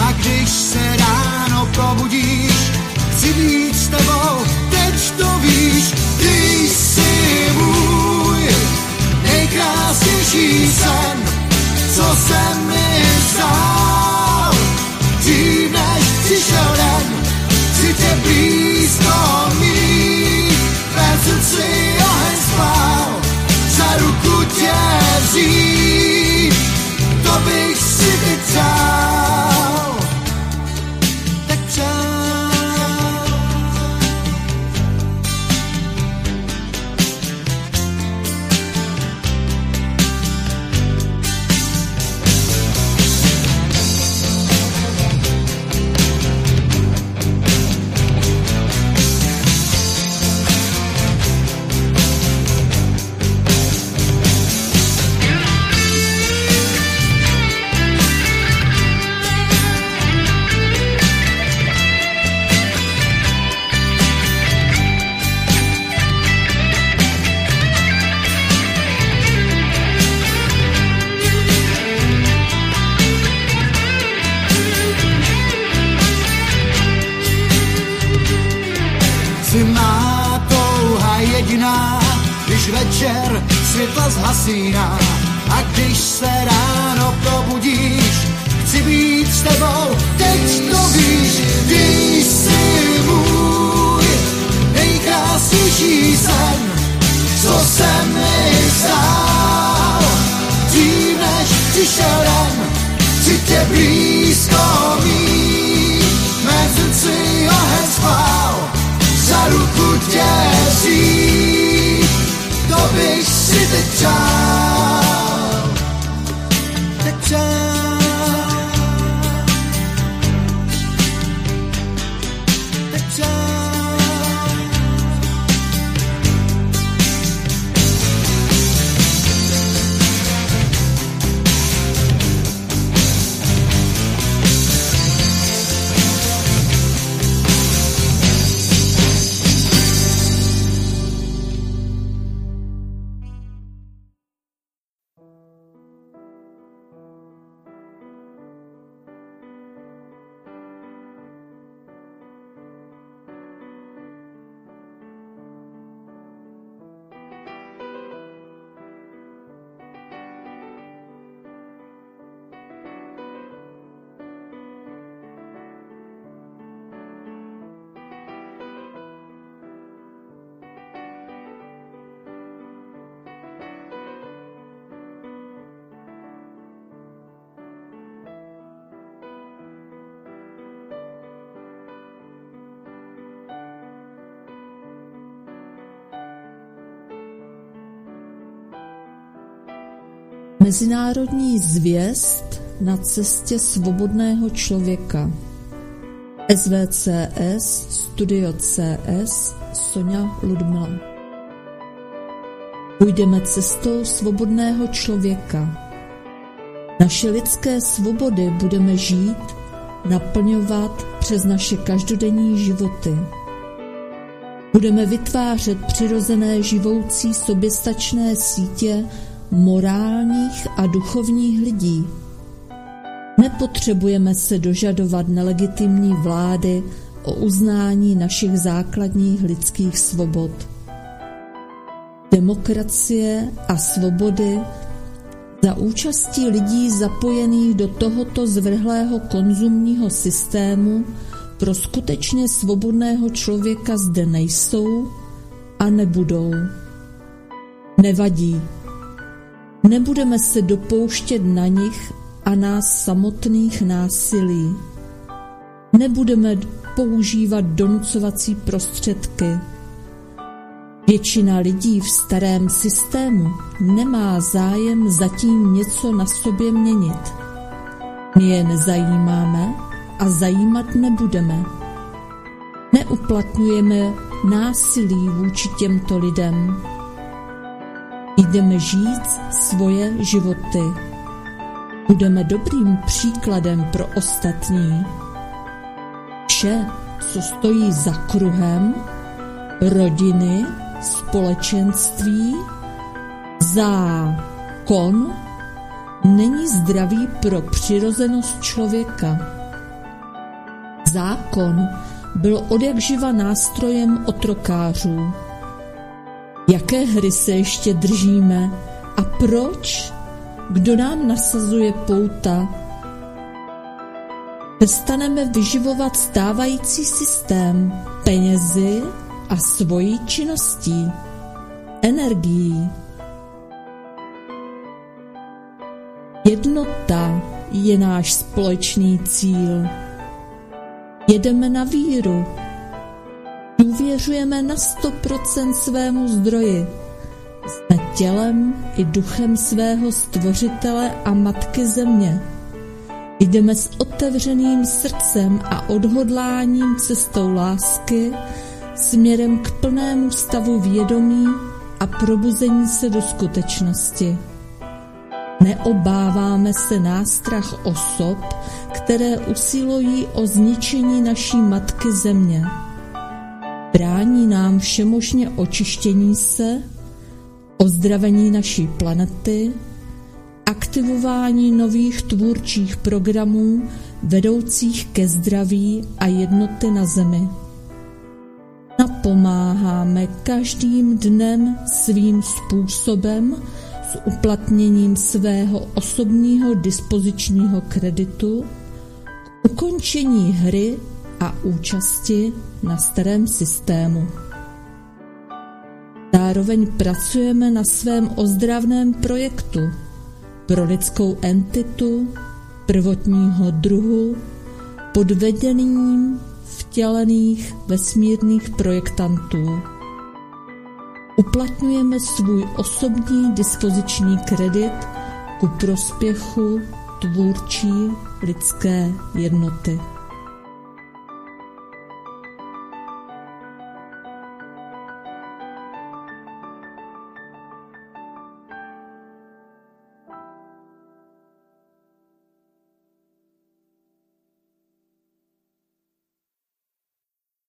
a když se ráno probudíš, chci být s tebou, teď to víš, ty jsi můj nejkrásnější sen, co jsem mi vzal, dřív než přišel den chci tě blízko mít, vezmu si oheň spál, za ruku tě vzít, to bych si vytál. října a když se ráno probudíš, chci být s tebou, teď to víš, ty jsi můj nejkrásnější sen, co se mi stál. Dřív než přišel den, chci tě blízko mít, mezi si oheň spál, za ruku tě říct. Bobby, see the town. The town. Mezinárodní zvěst na cestě svobodného člověka. SVCS, Studio CS, Sonja Ludmila. Půjdeme cestou svobodného člověka. Naše lidské svobody budeme žít, naplňovat přes naše každodenní životy. Budeme vytvářet přirozené živoucí soběstačné sítě morálních a duchovních lidí. Nepotřebujeme se dožadovat nelegitimní vlády o uznání našich základních lidských svobod. Demokracie a svobody za účastí lidí zapojených do tohoto zvrhlého konzumního systému pro skutečně svobodného člověka zde nejsou a nebudou. Nevadí. Nebudeme se dopouštět na nich a nás samotných násilí. Nebudeme používat donucovací prostředky. Většina lidí v starém systému nemá zájem zatím něco na sobě měnit. My je nezajímáme a zajímat nebudeme. Neuplatňujeme násilí vůči těmto lidem. Jdeme žít svoje životy. Budeme dobrým příkladem pro ostatní. Vše, co stojí za kruhem, rodiny, společenství, zákon není zdravý pro přirozenost člověka. Zákon byl odjakživa nástrojem otrokářů. Jaké hry se ještě držíme a proč? Kdo nám nasazuje pouta? Přestaneme vyživovat stávající systém penězi a svojí činností, energií. Jednota je náš společný cíl. Jedeme na víru. Důvěřujeme na 100% svému zdroji. Jsme tělem i duchem svého stvořitele a matky země. Jdeme s otevřeným srdcem a odhodláním cestou lásky směrem k plnému stavu vědomí a probuzení se do skutečnosti. Neobáváme se nástrah osob, které usilují o zničení naší matky země. Brání nám všemožně očištění se, ozdravení naší planety, aktivování nových tvůrčích programů vedoucích ke zdraví a jednoty na Zemi. Napomáháme každým dnem svým způsobem s uplatněním svého osobního dispozičního kreditu k ukončení hry a účasti na starém systému. Zároveň pracujeme na svém ozdravném projektu pro lidskou entitu prvotního druhu pod vedením vtělených vesmírných projektantů. Uplatňujeme svůj osobní dispoziční kredit ku prospěchu tvůrčí lidské jednoty.